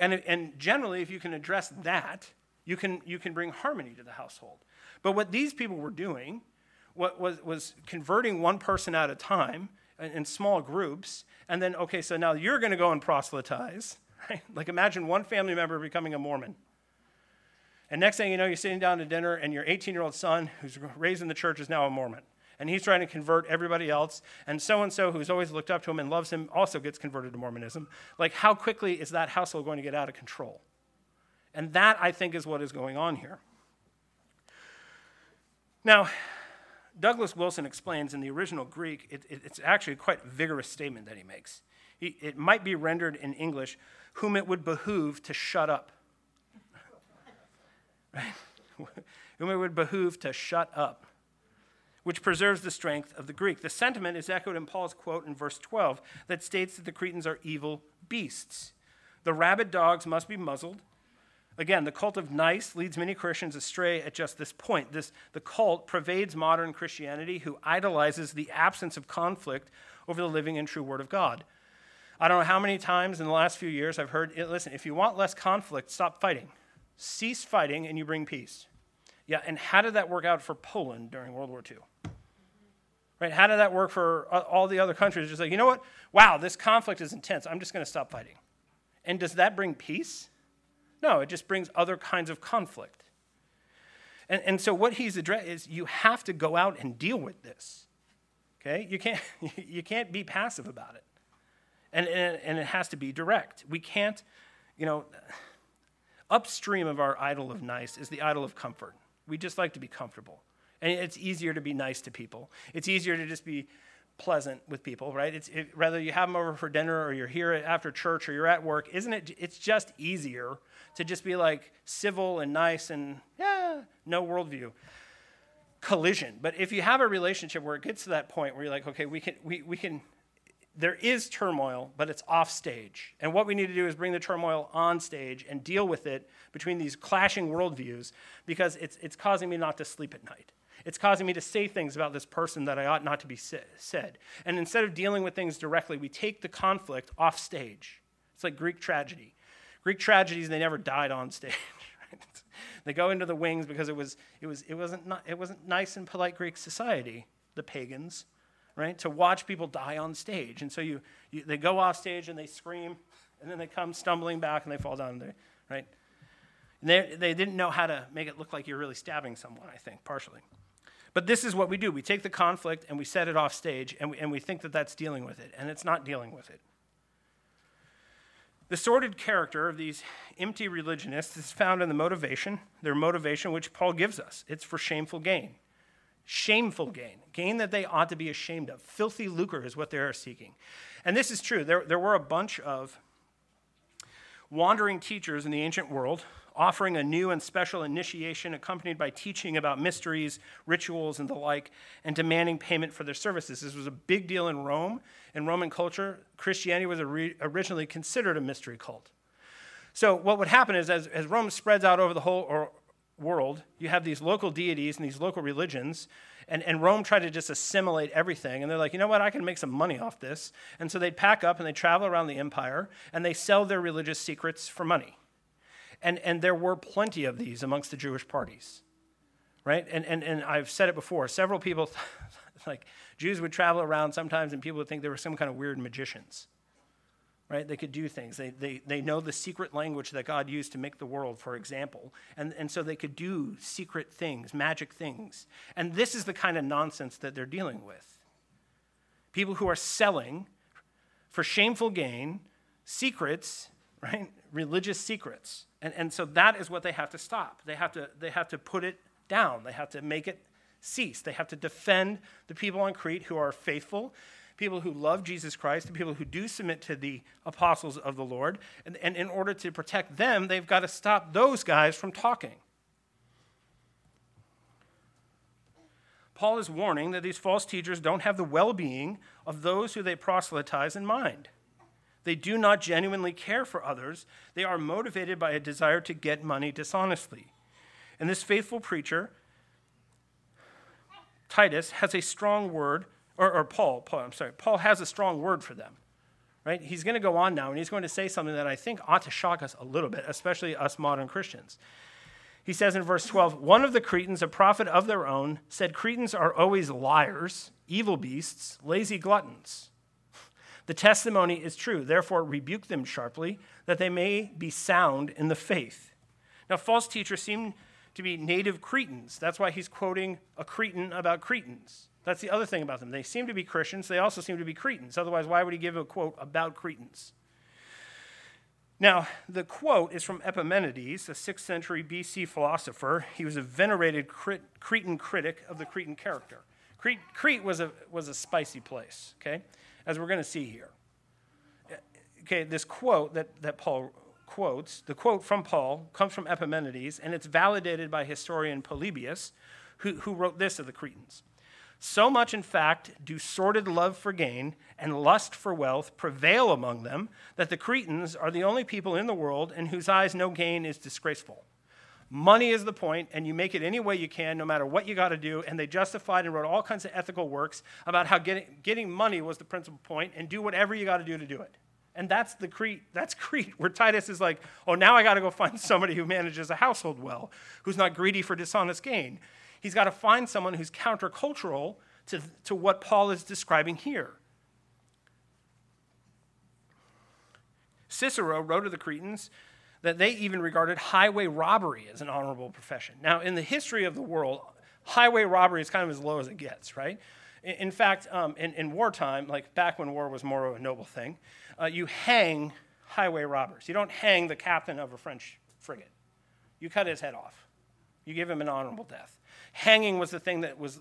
And, and generally, if you can address that, you can, you can bring harmony to the household. But what these people were doing what was, was converting one person at a time in, in small groups, and then, okay, so now you're going to go and proselytize. Right? Like imagine one family member becoming a Mormon. And next thing you know, you're sitting down to dinner, and your 18 year old son, who's raised in the church, is now a Mormon. And he's trying to convert everybody else. And so and so, who's always looked up to him and loves him, also gets converted to Mormonism. Like, how quickly is that household going to get out of control? And that, I think, is what is going on here. Now, Douglas Wilson explains in the original Greek, it, it, it's actually a quite vigorous statement that he makes. He, it might be rendered in English, whom it would behoove to shut up right? whom it would behoove to shut up, which preserves the strength of the Greek. The sentiment is echoed in Paul's quote in verse 12 that states that the Cretans are evil beasts. The rabid dogs must be muzzled. Again, the cult of nice leads many Christians astray at just this point. This, the cult pervades modern Christianity who idolizes the absence of conflict over the living and true Word of God. I don't know how many times in the last few years I've heard, listen, if you want less conflict, stop fighting. Cease fighting and you bring peace. Yeah, and how did that work out for Poland during World War II? Right? How did that work for uh, all the other countries? Just like, you know what? Wow, this conflict is intense. I'm just going to stop fighting. And does that bring peace? No, it just brings other kinds of conflict. And, and so what he's addressed is you have to go out and deal with this. Okay? You can't, you can't be passive about it. And, and, and it has to be direct. We can't, you know, upstream of our idol of nice is the idol of comfort. We just like to be comfortable. And it's easier to be nice to people. It's easier to just be pleasant with people, right? It's it, whether you have them over for dinner or you're here after church or you're at work, isn't it? It's just easier to just be like civil and nice and yeah, no worldview collision. But if you have a relationship where it gets to that point where you're like, okay, we can we, we can there is turmoil, but it's off stage. And what we need to do is bring the turmoil on stage and deal with it between these clashing worldviews because it's, it's causing me not to sleep at night. It's causing me to say things about this person that I ought not to be said. And instead of dealing with things directly, we take the conflict off stage. It's like Greek tragedy. Greek tragedies, they never died on stage. they go into the wings because it, was, it, was, it, wasn't, not, it wasn't nice and polite Greek society, the pagans, right? To watch people die on stage. And so you, you they go off stage and they scream, and then they come stumbling back and they fall down there, right? And they, they didn't know how to make it look like you're really stabbing someone, I think, partially. But this is what we do. We take the conflict and we set it off stage, and we, and we think that that's dealing with it, and it's not dealing with it. The sordid character of these empty religionists is found in the motivation, their motivation, which Paul gives us. It's for shameful gain. Shameful gain, gain that they ought to be ashamed of. Filthy lucre is what they are seeking. And this is true. There, there were a bunch of wandering teachers in the ancient world offering a new and special initiation accompanied by teaching about mysteries, rituals, and the like, and demanding payment for their services. This was a big deal in Rome. In Roman culture, Christianity was originally considered a mystery cult. So, what would happen is, as, as Rome spreads out over the whole world, you have these local deities and these local religions, and, and Rome tried to just assimilate everything. And they're like, you know what, I can make some money off this. And so they'd pack up and they travel around the empire, and they sell their religious secrets for money. And, and there were plenty of these amongst the Jewish parties, right? And, and, and I've said it before. Several people, like Jews would travel around sometimes and people would think they were some kind of weird magicians, right? They could do things. They, they, they know the secret language that God used to make the world, for example. And, and so they could do secret things, magic things. And this is the kind of nonsense that they're dealing with. People who are selling for shameful gain secrets, right? Religious secrets and, and so that is what they have to stop. They have to, they have to put it down, they have to make it cease. They have to defend the people on Crete who are faithful, people who love Jesus Christ, the people who do submit to the apostles of the Lord. And, and in order to protect them, they've got to stop those guys from talking. Paul is warning that these false teachers don't have the well being of those who they proselytize in mind. They do not genuinely care for others. They are motivated by a desire to get money dishonestly. And this faithful preacher, Titus, has a strong word, or, or Paul, Paul, I'm sorry, Paul has a strong word for them. Right? He's going to go on now and he's going to say something that I think ought to shock us a little bit, especially us modern Christians. He says in verse 12, one of the Cretans, a prophet of their own, said Cretans are always liars, evil beasts, lazy gluttons. The testimony is true. Therefore, rebuke them sharply, that they may be sound in the faith. Now, false teachers seem to be native Cretans. That's why he's quoting a Cretan about Cretans. That's the other thing about them. They seem to be Christians, they also seem to be Cretans. Otherwise, why would he give a quote about Cretans? Now, the quote is from Epimenides, a 6th century BC philosopher. He was a venerated Cretan critic of the Cretan character. Crete, Crete was, a, was a spicy place, okay? as we're going to see here. Okay, this quote that, that Paul quotes, the quote from Paul comes from Epimenides, and it's validated by historian Polybius, who, who wrote this of the Cretans. So much, in fact, do sordid love for gain and lust for wealth prevail among them that the Cretans are the only people in the world in whose eyes no gain is disgraceful. Money is the point, and you make it any way you can, no matter what you got to do. And they justified and wrote all kinds of ethical works about how getting, getting money was the principal point, and do whatever you got to do to do it. And that's the Crete, that's Crete, where Titus is like, oh, now I got to go find somebody who manages a household well, who's not greedy for dishonest gain. He's got to find someone who's countercultural to, to what Paul is describing here. Cicero wrote of the Cretans that they even regarded highway robbery as an honorable profession. Now, in the history of the world, highway robbery is kind of as low as it gets, right? In, in fact, um, in, in, wartime, like back when war was more of a noble thing, uh, you hang highway robbers. You don't hang the captain of a French frigate, you cut his head off, you give him an honorable death. Hanging was the thing that was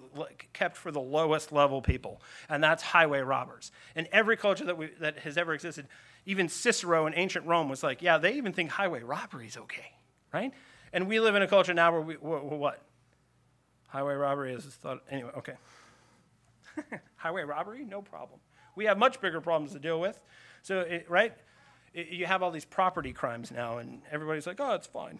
kept for the lowest level people, and that's highway robbers. In every culture that, we, that has ever existed, even Cicero in ancient Rome was like, yeah, they even think highway robbery is okay, right? And we live in a culture now where we, what? Highway robbery is thought, anyway, okay. highway robbery, no problem. We have much bigger problems to deal with. So, it, right? It, you have all these property crimes now, and everybody's like, oh, it's fine.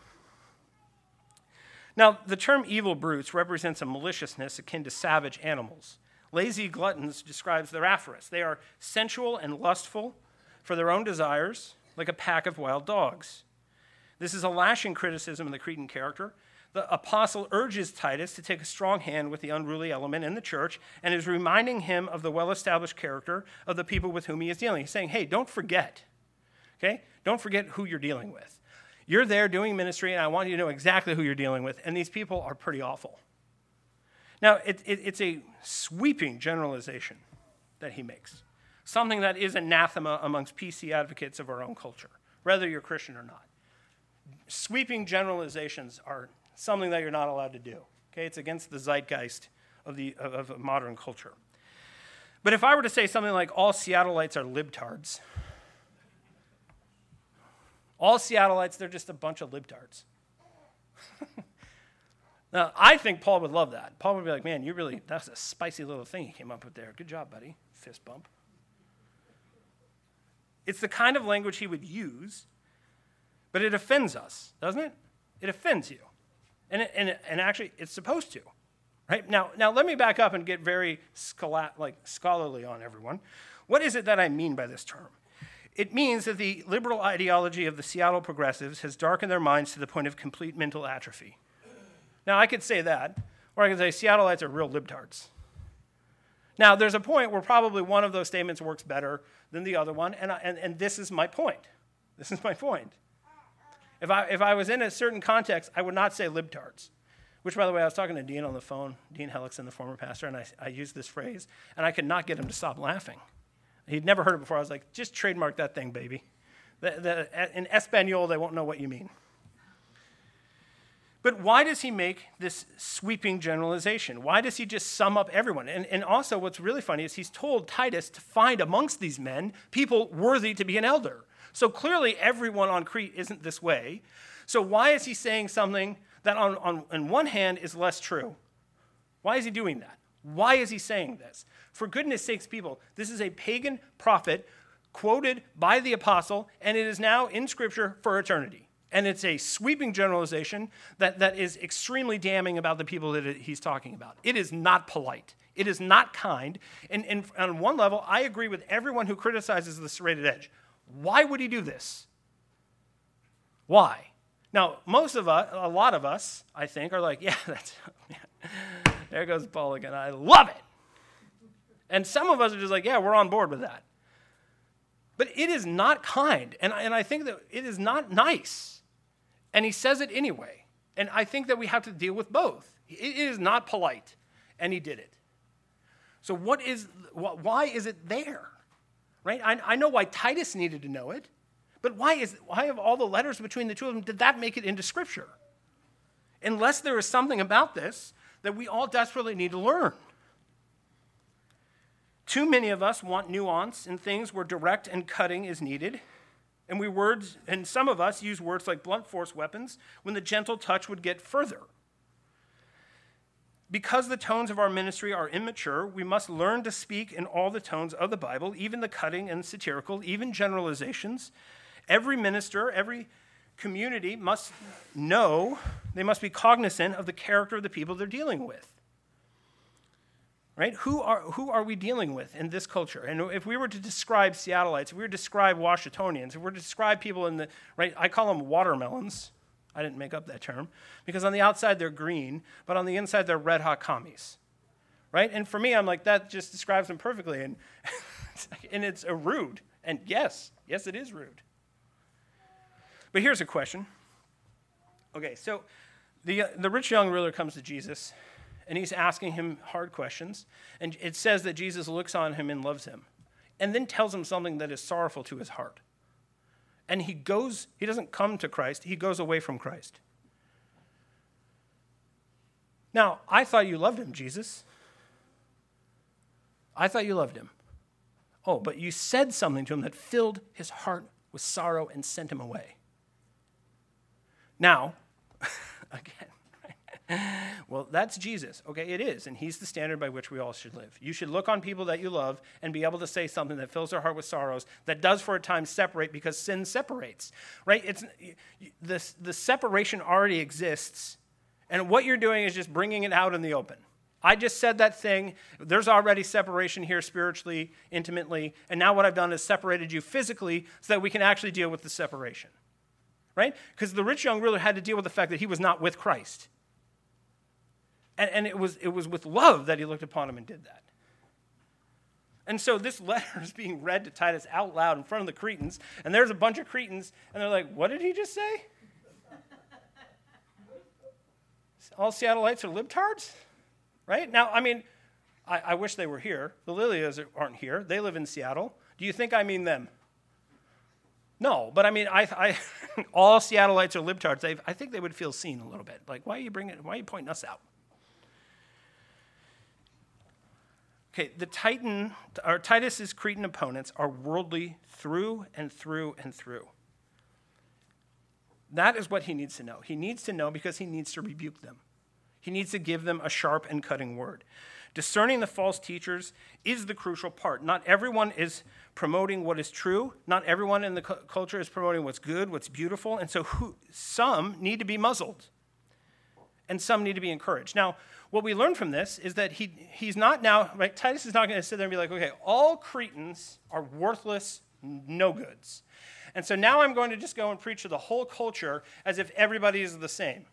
Now, the term evil brutes represents a maliciousness akin to savage animals. Lazy gluttons describes their avarice. They are sensual and lustful for their own desires, like a pack of wild dogs. This is a lashing criticism of the Cretan character. The apostle urges Titus to take a strong hand with the unruly element in the church and is reminding him of the well established character of the people with whom he is dealing. He's saying, hey, don't forget, okay? Don't forget who you're dealing with. You're there doing ministry, and I want you to know exactly who you're dealing with. And these people are pretty awful. Now, it, it, it's a sweeping generalization that he makes, something that is anathema amongst PC advocates of our own culture, whether you're Christian or not. Sweeping generalizations are something that you're not allowed to do. Okay, it's against the zeitgeist of, the, of, of modern culture. But if I were to say something like all Seattleites are libtards, all Seattleites, they're just a bunch of libtards. now, I think Paul would love that. Paul would be like, man, you really, that's a spicy little thing you came up with there. Good job, buddy. Fist bump. It's the kind of language he would use, but it offends us, doesn't it? It offends you. And, it, and, it, and actually, it's supposed to. Right? Now, now, let me back up and get very scholar, like scholarly on everyone. What is it that I mean by this term? It means that the liberal ideology of the Seattle progressives has darkened their minds to the point of complete mental atrophy. Now, I could say that, or I could say Seattleites are real libtards. Now, there's a point where probably one of those statements works better than the other one, and, I, and, and this is my point. This is my point. If I, if I was in a certain context, I would not say libtards. Which, by the way, I was talking to Dean on the phone, Dean Hellickson, the former pastor, and I, I used this phrase, and I could not get him to stop laughing. He'd never heard it before. I was like, just trademark that thing, baby. The, the, in Espanol, they won't know what you mean. But why does he make this sweeping generalization? Why does he just sum up everyone? And, and also, what's really funny is he's told Titus to find amongst these men people worthy to be an elder. So clearly, everyone on Crete isn't this way. So, why is he saying something that, on, on, on one hand, is less true? Why is he doing that? Why is he saying this? For goodness sakes, people, this is a pagan prophet quoted by the apostle, and it is now in Scripture for eternity. And it's a sweeping generalization that, that is extremely damning about the people that he's talking about. It is not polite. It is not kind. And, and on one level, I agree with everyone who criticizes the serrated edge. Why would he do this? Why? Now, most of us, a lot of us, I think, are like, yeah, that's, there goes Paul again. I love it. And some of us are just like, yeah, we're on board with that. But it is not kind. And, and I think that it is not nice. And he says it anyway. And I think that we have to deal with both. It is not polite. And he did it. So, what is, why is it there? Right? I, I know why Titus needed to know it. But why, is, why have all the letters between the two of them, did that make it into Scripture? Unless there is something about this that we all desperately need to learn. Too many of us want nuance in things where direct and cutting is needed. And we words and some of us use words like blunt force weapons when the gentle touch would get further. Because the tones of our ministry are immature, we must learn to speak in all the tones of the Bible, even the cutting and satirical, even generalizations. Every minister, every community must know, they must be cognizant of the character of the people they're dealing with. Right? Who are, who are we dealing with in this culture? And if we were to describe Seattleites, if we were to describe Washingtonians, if we were to describe people in the, right, I call them watermelons. I didn't make up that term. Because on the outside they're green, but on the inside they're red hot commies. Right? And for me, I'm like, that just describes them perfectly. And, and it's a rude. And yes, yes, it is rude. But here's a question. Okay, so the, the rich young ruler comes to Jesus and he's asking him hard questions. And it says that Jesus looks on him and loves him, and then tells him something that is sorrowful to his heart. And he goes, he doesn't come to Christ, he goes away from Christ. Now, I thought you loved him, Jesus. I thought you loved him. Oh, but you said something to him that filled his heart with sorrow and sent him away. Now, again, well, that's Jesus. Okay, it is. And he's the standard by which we all should live. You should look on people that you love and be able to say something that fills their heart with sorrows that does for a time separate because sin separates, right? It's, this, the separation already exists. And what you're doing is just bringing it out in the open. I just said that thing. There's already separation here spiritually, intimately. And now what I've done is separated you physically so that we can actually deal with the separation. Right? Because the rich young ruler had to deal with the fact that he was not with Christ. And, and it, was, it was with love that he looked upon him and did that. And so this letter is being read to Titus out loud in front of the Cretans, and there's a bunch of Cretans, and they're like, What did he just say? All Seattleites are libtards? Right? Now, I mean, I, I wish they were here. The Lilias aren't here. They live in Seattle. Do you think I mean them? No, but I mean, I, I all Seattleites are libtards. They, I think they would feel seen a little bit. Like, why are you bringing? Why are you pointing us out? Okay, the Titan, or Titus's Cretan opponents are worldly through and through and through. That is what he needs to know. He needs to know because he needs to rebuke them. He needs to give them a sharp and cutting word. Discerning the false teachers is the crucial part. Not everyone is promoting what is true. Not everyone in the cu- culture is promoting what's good, what's beautiful. And so who, some need to be muzzled and some need to be encouraged. Now, what we learn from this is that he, he's not now, right? Titus is not going to sit there and be like, okay, all Cretans are worthless no goods. And so now I'm going to just go and preach to the whole culture as if everybody is the same.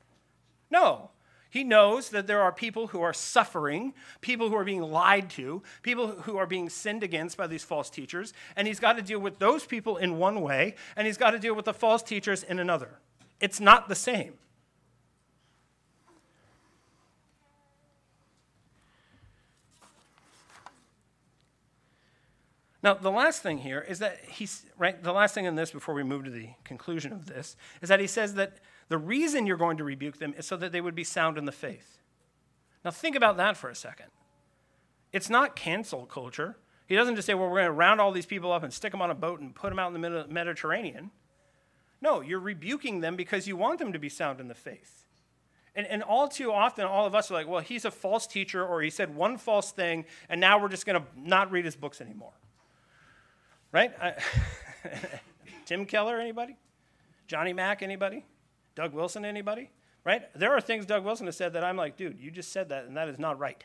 No. He knows that there are people who are suffering, people who are being lied to, people who are being sinned against by these false teachers, and he's got to deal with those people in one way, and he's got to deal with the false teachers in another. It's not the same. Now, the last thing here is that he's, right, the last thing in this before we move to the conclusion of this is that he says that the reason you're going to rebuke them is so that they would be sound in the faith. Now, think about that for a second. It's not cancel culture. He doesn't just say, well, we're going to round all these people up and stick them on a boat and put them out in the Mediterranean. No, you're rebuking them because you want them to be sound in the faith. And, and all too often, all of us are like, well, he's a false teacher or he said one false thing, and now we're just going to not read his books anymore right? Tim Keller, anybody? Johnny Mac, anybody? Doug Wilson, anybody? Right? There are things Doug Wilson has said that I'm like, dude, you just said that, and that is not right.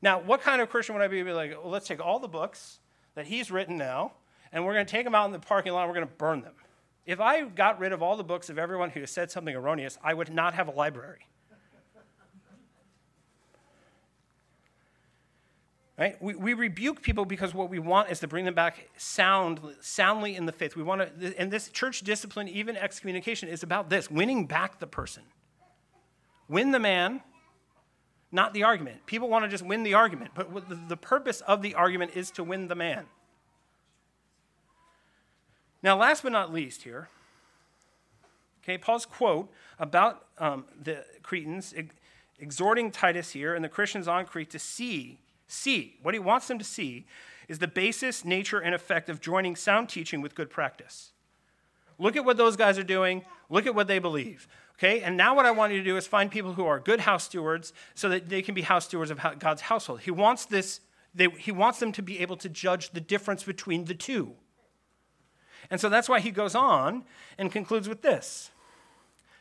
Now, what kind of Christian would I be? be like, well, let's take all the books that he's written now, and we're going to take them out in the parking lot, and we're going to burn them. If I got rid of all the books of everyone who has said something erroneous, I would not have a library. Right? We, we rebuke people because what we want is to bring them back sound, soundly in the faith. We want to, and this church discipline, even excommunication, is about this winning back the person. Win the man, not the argument. People want to just win the argument, but the, purpose of the argument is to win the man. Now, last but not least, here, okay, Paul's quote about um, the Cretans exhorting Titus here and the Christians on Crete to see See, what he wants them to see is the basis, nature, and effect of joining sound teaching with good practice. Look at what those guys are doing, look at what they believe. Okay, and now what I want you to do is find people who are good house stewards so that they can be house stewards of God's household. He wants this, they, he wants them to be able to judge the difference between the two. And so that's why he goes on and concludes with this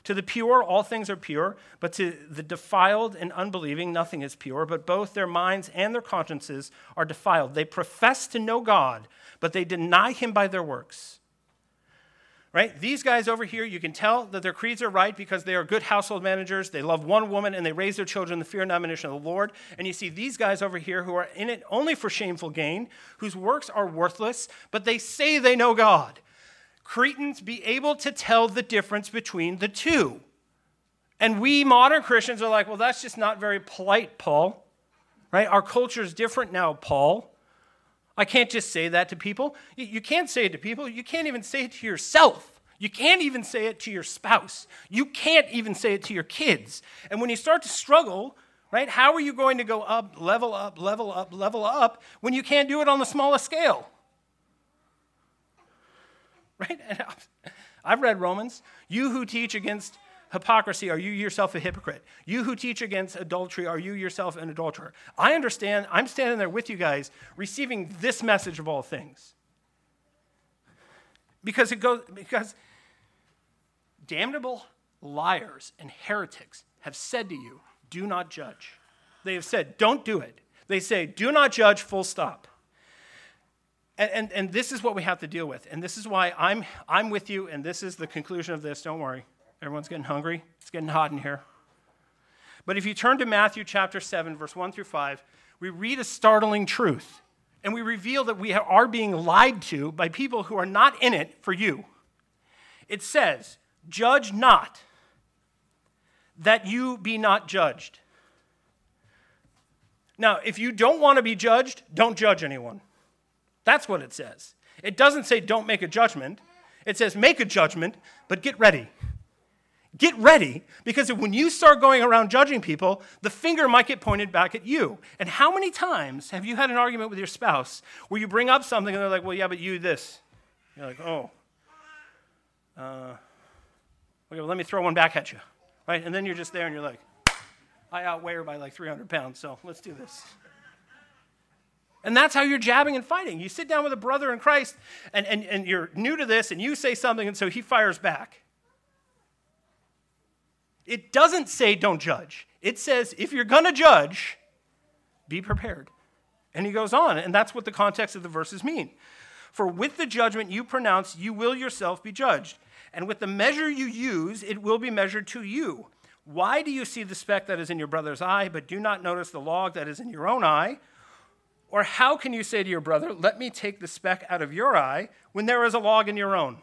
To the pure, all things are pure, but to the defiled and unbelieving, nothing is pure, but both their minds and their consciences are defiled. They profess to know God, but they deny him by their works. Right? These guys over here, you can tell that their creeds are right because they are good household managers. They love one woman and they raise their children in the fear and admonition of the Lord. And you see these guys over here who are in it only for shameful gain, whose works are worthless, but they say they know God. Cretans be able to tell the difference between the two. And we modern Christians are like, well, that's just not very polite, Paul. Right? Our culture is different now, Paul. I can't just say that to people. You can't say it to people. You can't even say it to yourself. You can't even say it to your spouse. You can't even say it to your kids. And when you start to struggle, right, how are you going to go up, level up, level up, level up when you can't do it on the smallest scale? right? I've read Romans. You who teach against hypocrisy, are you yourself a hypocrite? You who teach against adultery, are you yourself an adulterer? I understand. I'm standing there with you guys, receiving this message of all things. Because it goes, because damnable liars and heretics have said to you, do not judge. They have said, don't do it. They say, do not judge, full stop. And, and, and, this is what we have to deal with. And this is why I'm, I'm with you, and this is the conclusion of this. Don't worry. Everyone's getting hungry. It's getting hot in here. But if you turn to Matthew chapter 7, verse 1 through 5, we read a startling truth. And we reveal that we are being lied to by people who are not in it for you. It says, Judge not, that you be not judged. Now, if you don't want to be judged, don't judge anyone. That's what it says. It doesn't say don't make a judgment. It says make a judgment, but get ready. Get ready because when you start going around judging people, the finger might get pointed back at you. And how many times have you had an argument with your spouse where you bring up something and they're like, well, yeah, but you this? You're like, oh. Uh, okay, well, let me throw one back at you. Right? And then you're just there and you're like, I outweigh her by like 300 pounds, so let's do this. And that's how you're jabbing and fighting. You sit down with a brother in Christ and, and, and you're new to this and you say something and so he fires back. It doesn't say don't judge. It says if you're going to judge, be prepared. And he goes on, and that's what the context of the verses mean. For with the judgment you pronounce, you will yourself be judged. And with the measure you use, it will be measured to you. Why do you see the speck that is in your brother's eye, but do not notice the log that is in your own eye? Or how can you say to your brother, Let me take the speck out of your eye, when there is a log in your own?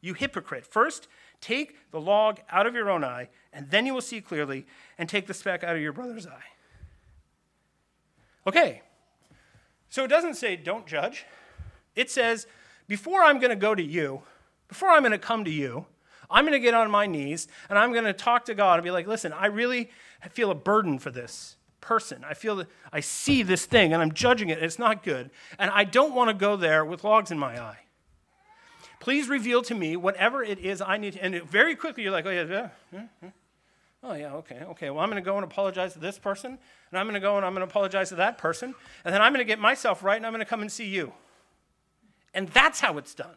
You hypocrite. First, take the log out of your own eye, and then you will see clearly, and take the speck out of your brother's eye. Okay, so it doesn't say don't judge. It says, before I'm going to go to you, before I'm going to come to you, I'm going to get on my knees and I'm going to talk to God and be like, listen, I really feel a burden for this person. I feel that I see this thing and I'm judging it, it's not good. And I don't want to go there with logs in my eye. Please reveal to me whatever it is I need to. And very quickly, you're like, oh, yeah, yeah, yeah. Oh, yeah, okay, okay. Well, I'm going to go and apologize to this person, and I'm going to go and I'm going to apologize to that person, and then I'm going to get myself right, and I'm going to come and see you. And that's how it's done.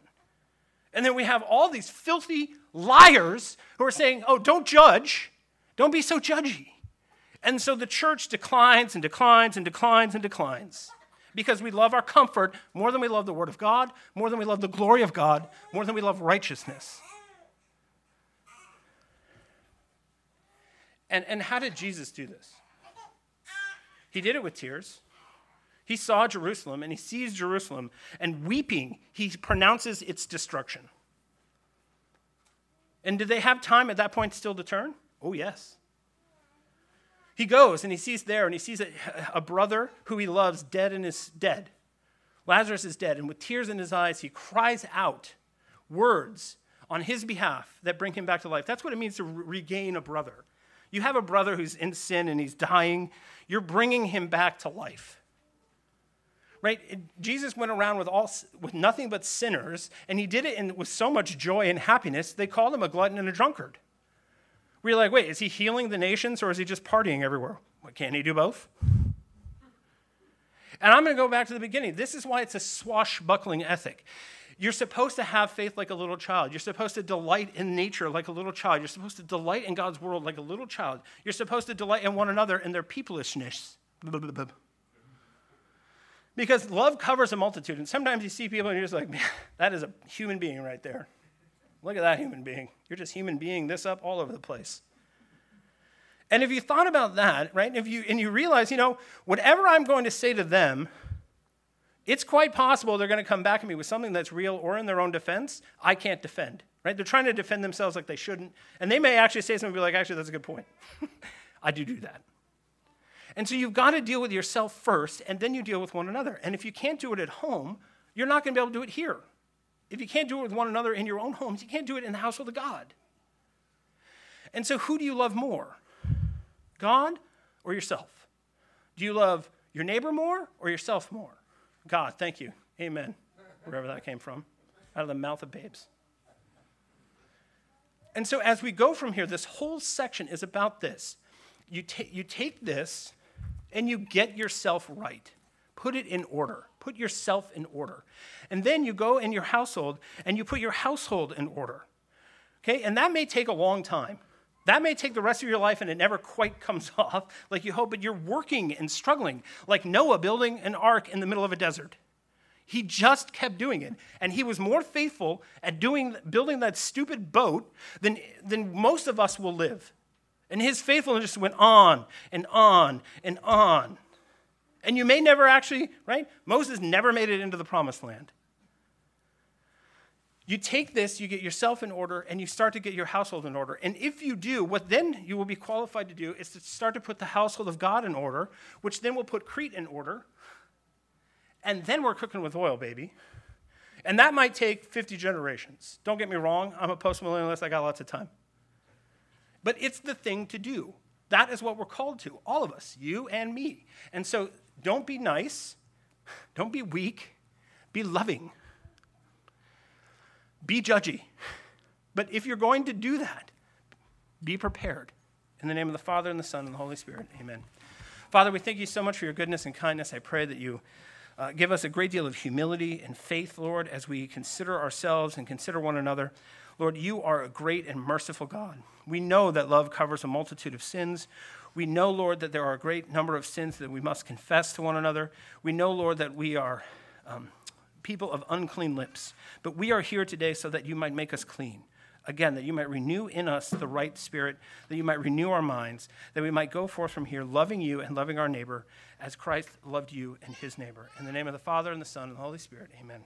And then we have all these filthy liars who are saying, oh, don't judge. Don't be so judgy. And so the church declines and declines and declines and declines because we love our comfort more than we love the Word of God, more than we love the glory of God, more than we love righteousness. And, and how did Jesus do this? He did it with tears. He saw Jerusalem and he sees Jerusalem, and weeping, he pronounces its destruction. And did they have time at that point still to turn? Oh, yes. He goes and he sees there and he sees a, a brother who he loves dead and is dead. Lazarus is dead, and with tears in his eyes, he cries out words on his behalf that bring him back to life. That's what it means to re- regain a brother. You have a brother who's in sin and he's dying, you're bringing him back to life. Right? Jesus went around with, all, with nothing but sinners, and he did it in, with so much joy and happiness, they called him a glutton and a drunkard. We're like, wait, is he healing the nations or is he just partying everywhere? Well, can't he do both? And I'm going to go back to the beginning. This is why it's a swashbuckling ethic. You're supposed to have faith like a little child. You're supposed to delight in nature like a little child. You're supposed to delight in God's world like a little child. You're supposed to delight in one another in their peoplishness. Because love covers a multitude. And sometimes you see people and you're just like, man, that is a human being right there. Look at that human being. You're just human being this up all over the place. And if you thought about that, right, if you, and you realize, you know, whatever I'm going to say to them, it's quite possible they're going to come back at me with something that's real or in their own defense, I can't defend, right? They're trying to defend themselves like they shouldn't. And they may actually say something be like, actually, that's a good point. I do do that. And so you've got to deal with yourself first, and then you deal with one another. And if you can't do it at home, you're not going to be able to do it here. If you can't do it with one another in your own homes, you can't do it in the household of God. And so, who do you love more? God or yourself? Do you love your neighbor more or yourself more? God, thank you. Amen. Wherever that came from, out of the mouth of babes. And so, as we go from here, this whole section is about this. You, ta- you take this and you get yourself right, put it in order, put yourself in order. And then you go in your household and you put your household in order. Okay? And that may take a long time. That may take the rest of your life and it never quite comes off like you hope, but you're working and struggling, like Noah building an ark in the middle of a desert. He just kept doing it. And he was more faithful at doing, building that stupid boat than, than most of us will live. And his faithfulness just went on and on and on. And you may never actually, right? Moses never made it into the promised land. You take this, you get yourself in order, and you start to get your household in order. And if you do, what then you will be qualified to do is to start to put the household of God in order, which then will put Crete in order. And then we're cooking with oil, baby. And that might take 50 generations. Don't get me wrong, I'm a post millennialist, I got lots of time. But it's the thing to do. That is what we're called to, all of us, you and me. And so don't be nice, don't be weak, be loving. Be judgy. But if you're going to do that, be prepared. In the name of the Father, and the Son, and the Holy Spirit, amen. Father, we thank you so much for your goodness and kindness. I pray that you uh, give us a great deal of humility and faith, Lord, as we consider ourselves and consider one another. Lord, you are a great and merciful God. We know that love covers a multitude of sins. We know, Lord, that there are a great number of sins that we must confess to one another. We know, Lord, that we are um, people of unclean lips. But we are here today so that you might make us clean. Again, that you might renew in us the right spirit, that you might renew our minds, that we might go forth from here loving you and loving our neighbor as Christ loved you and his neighbor. In the name of the Father, and the Son, and the Holy Spirit, amen.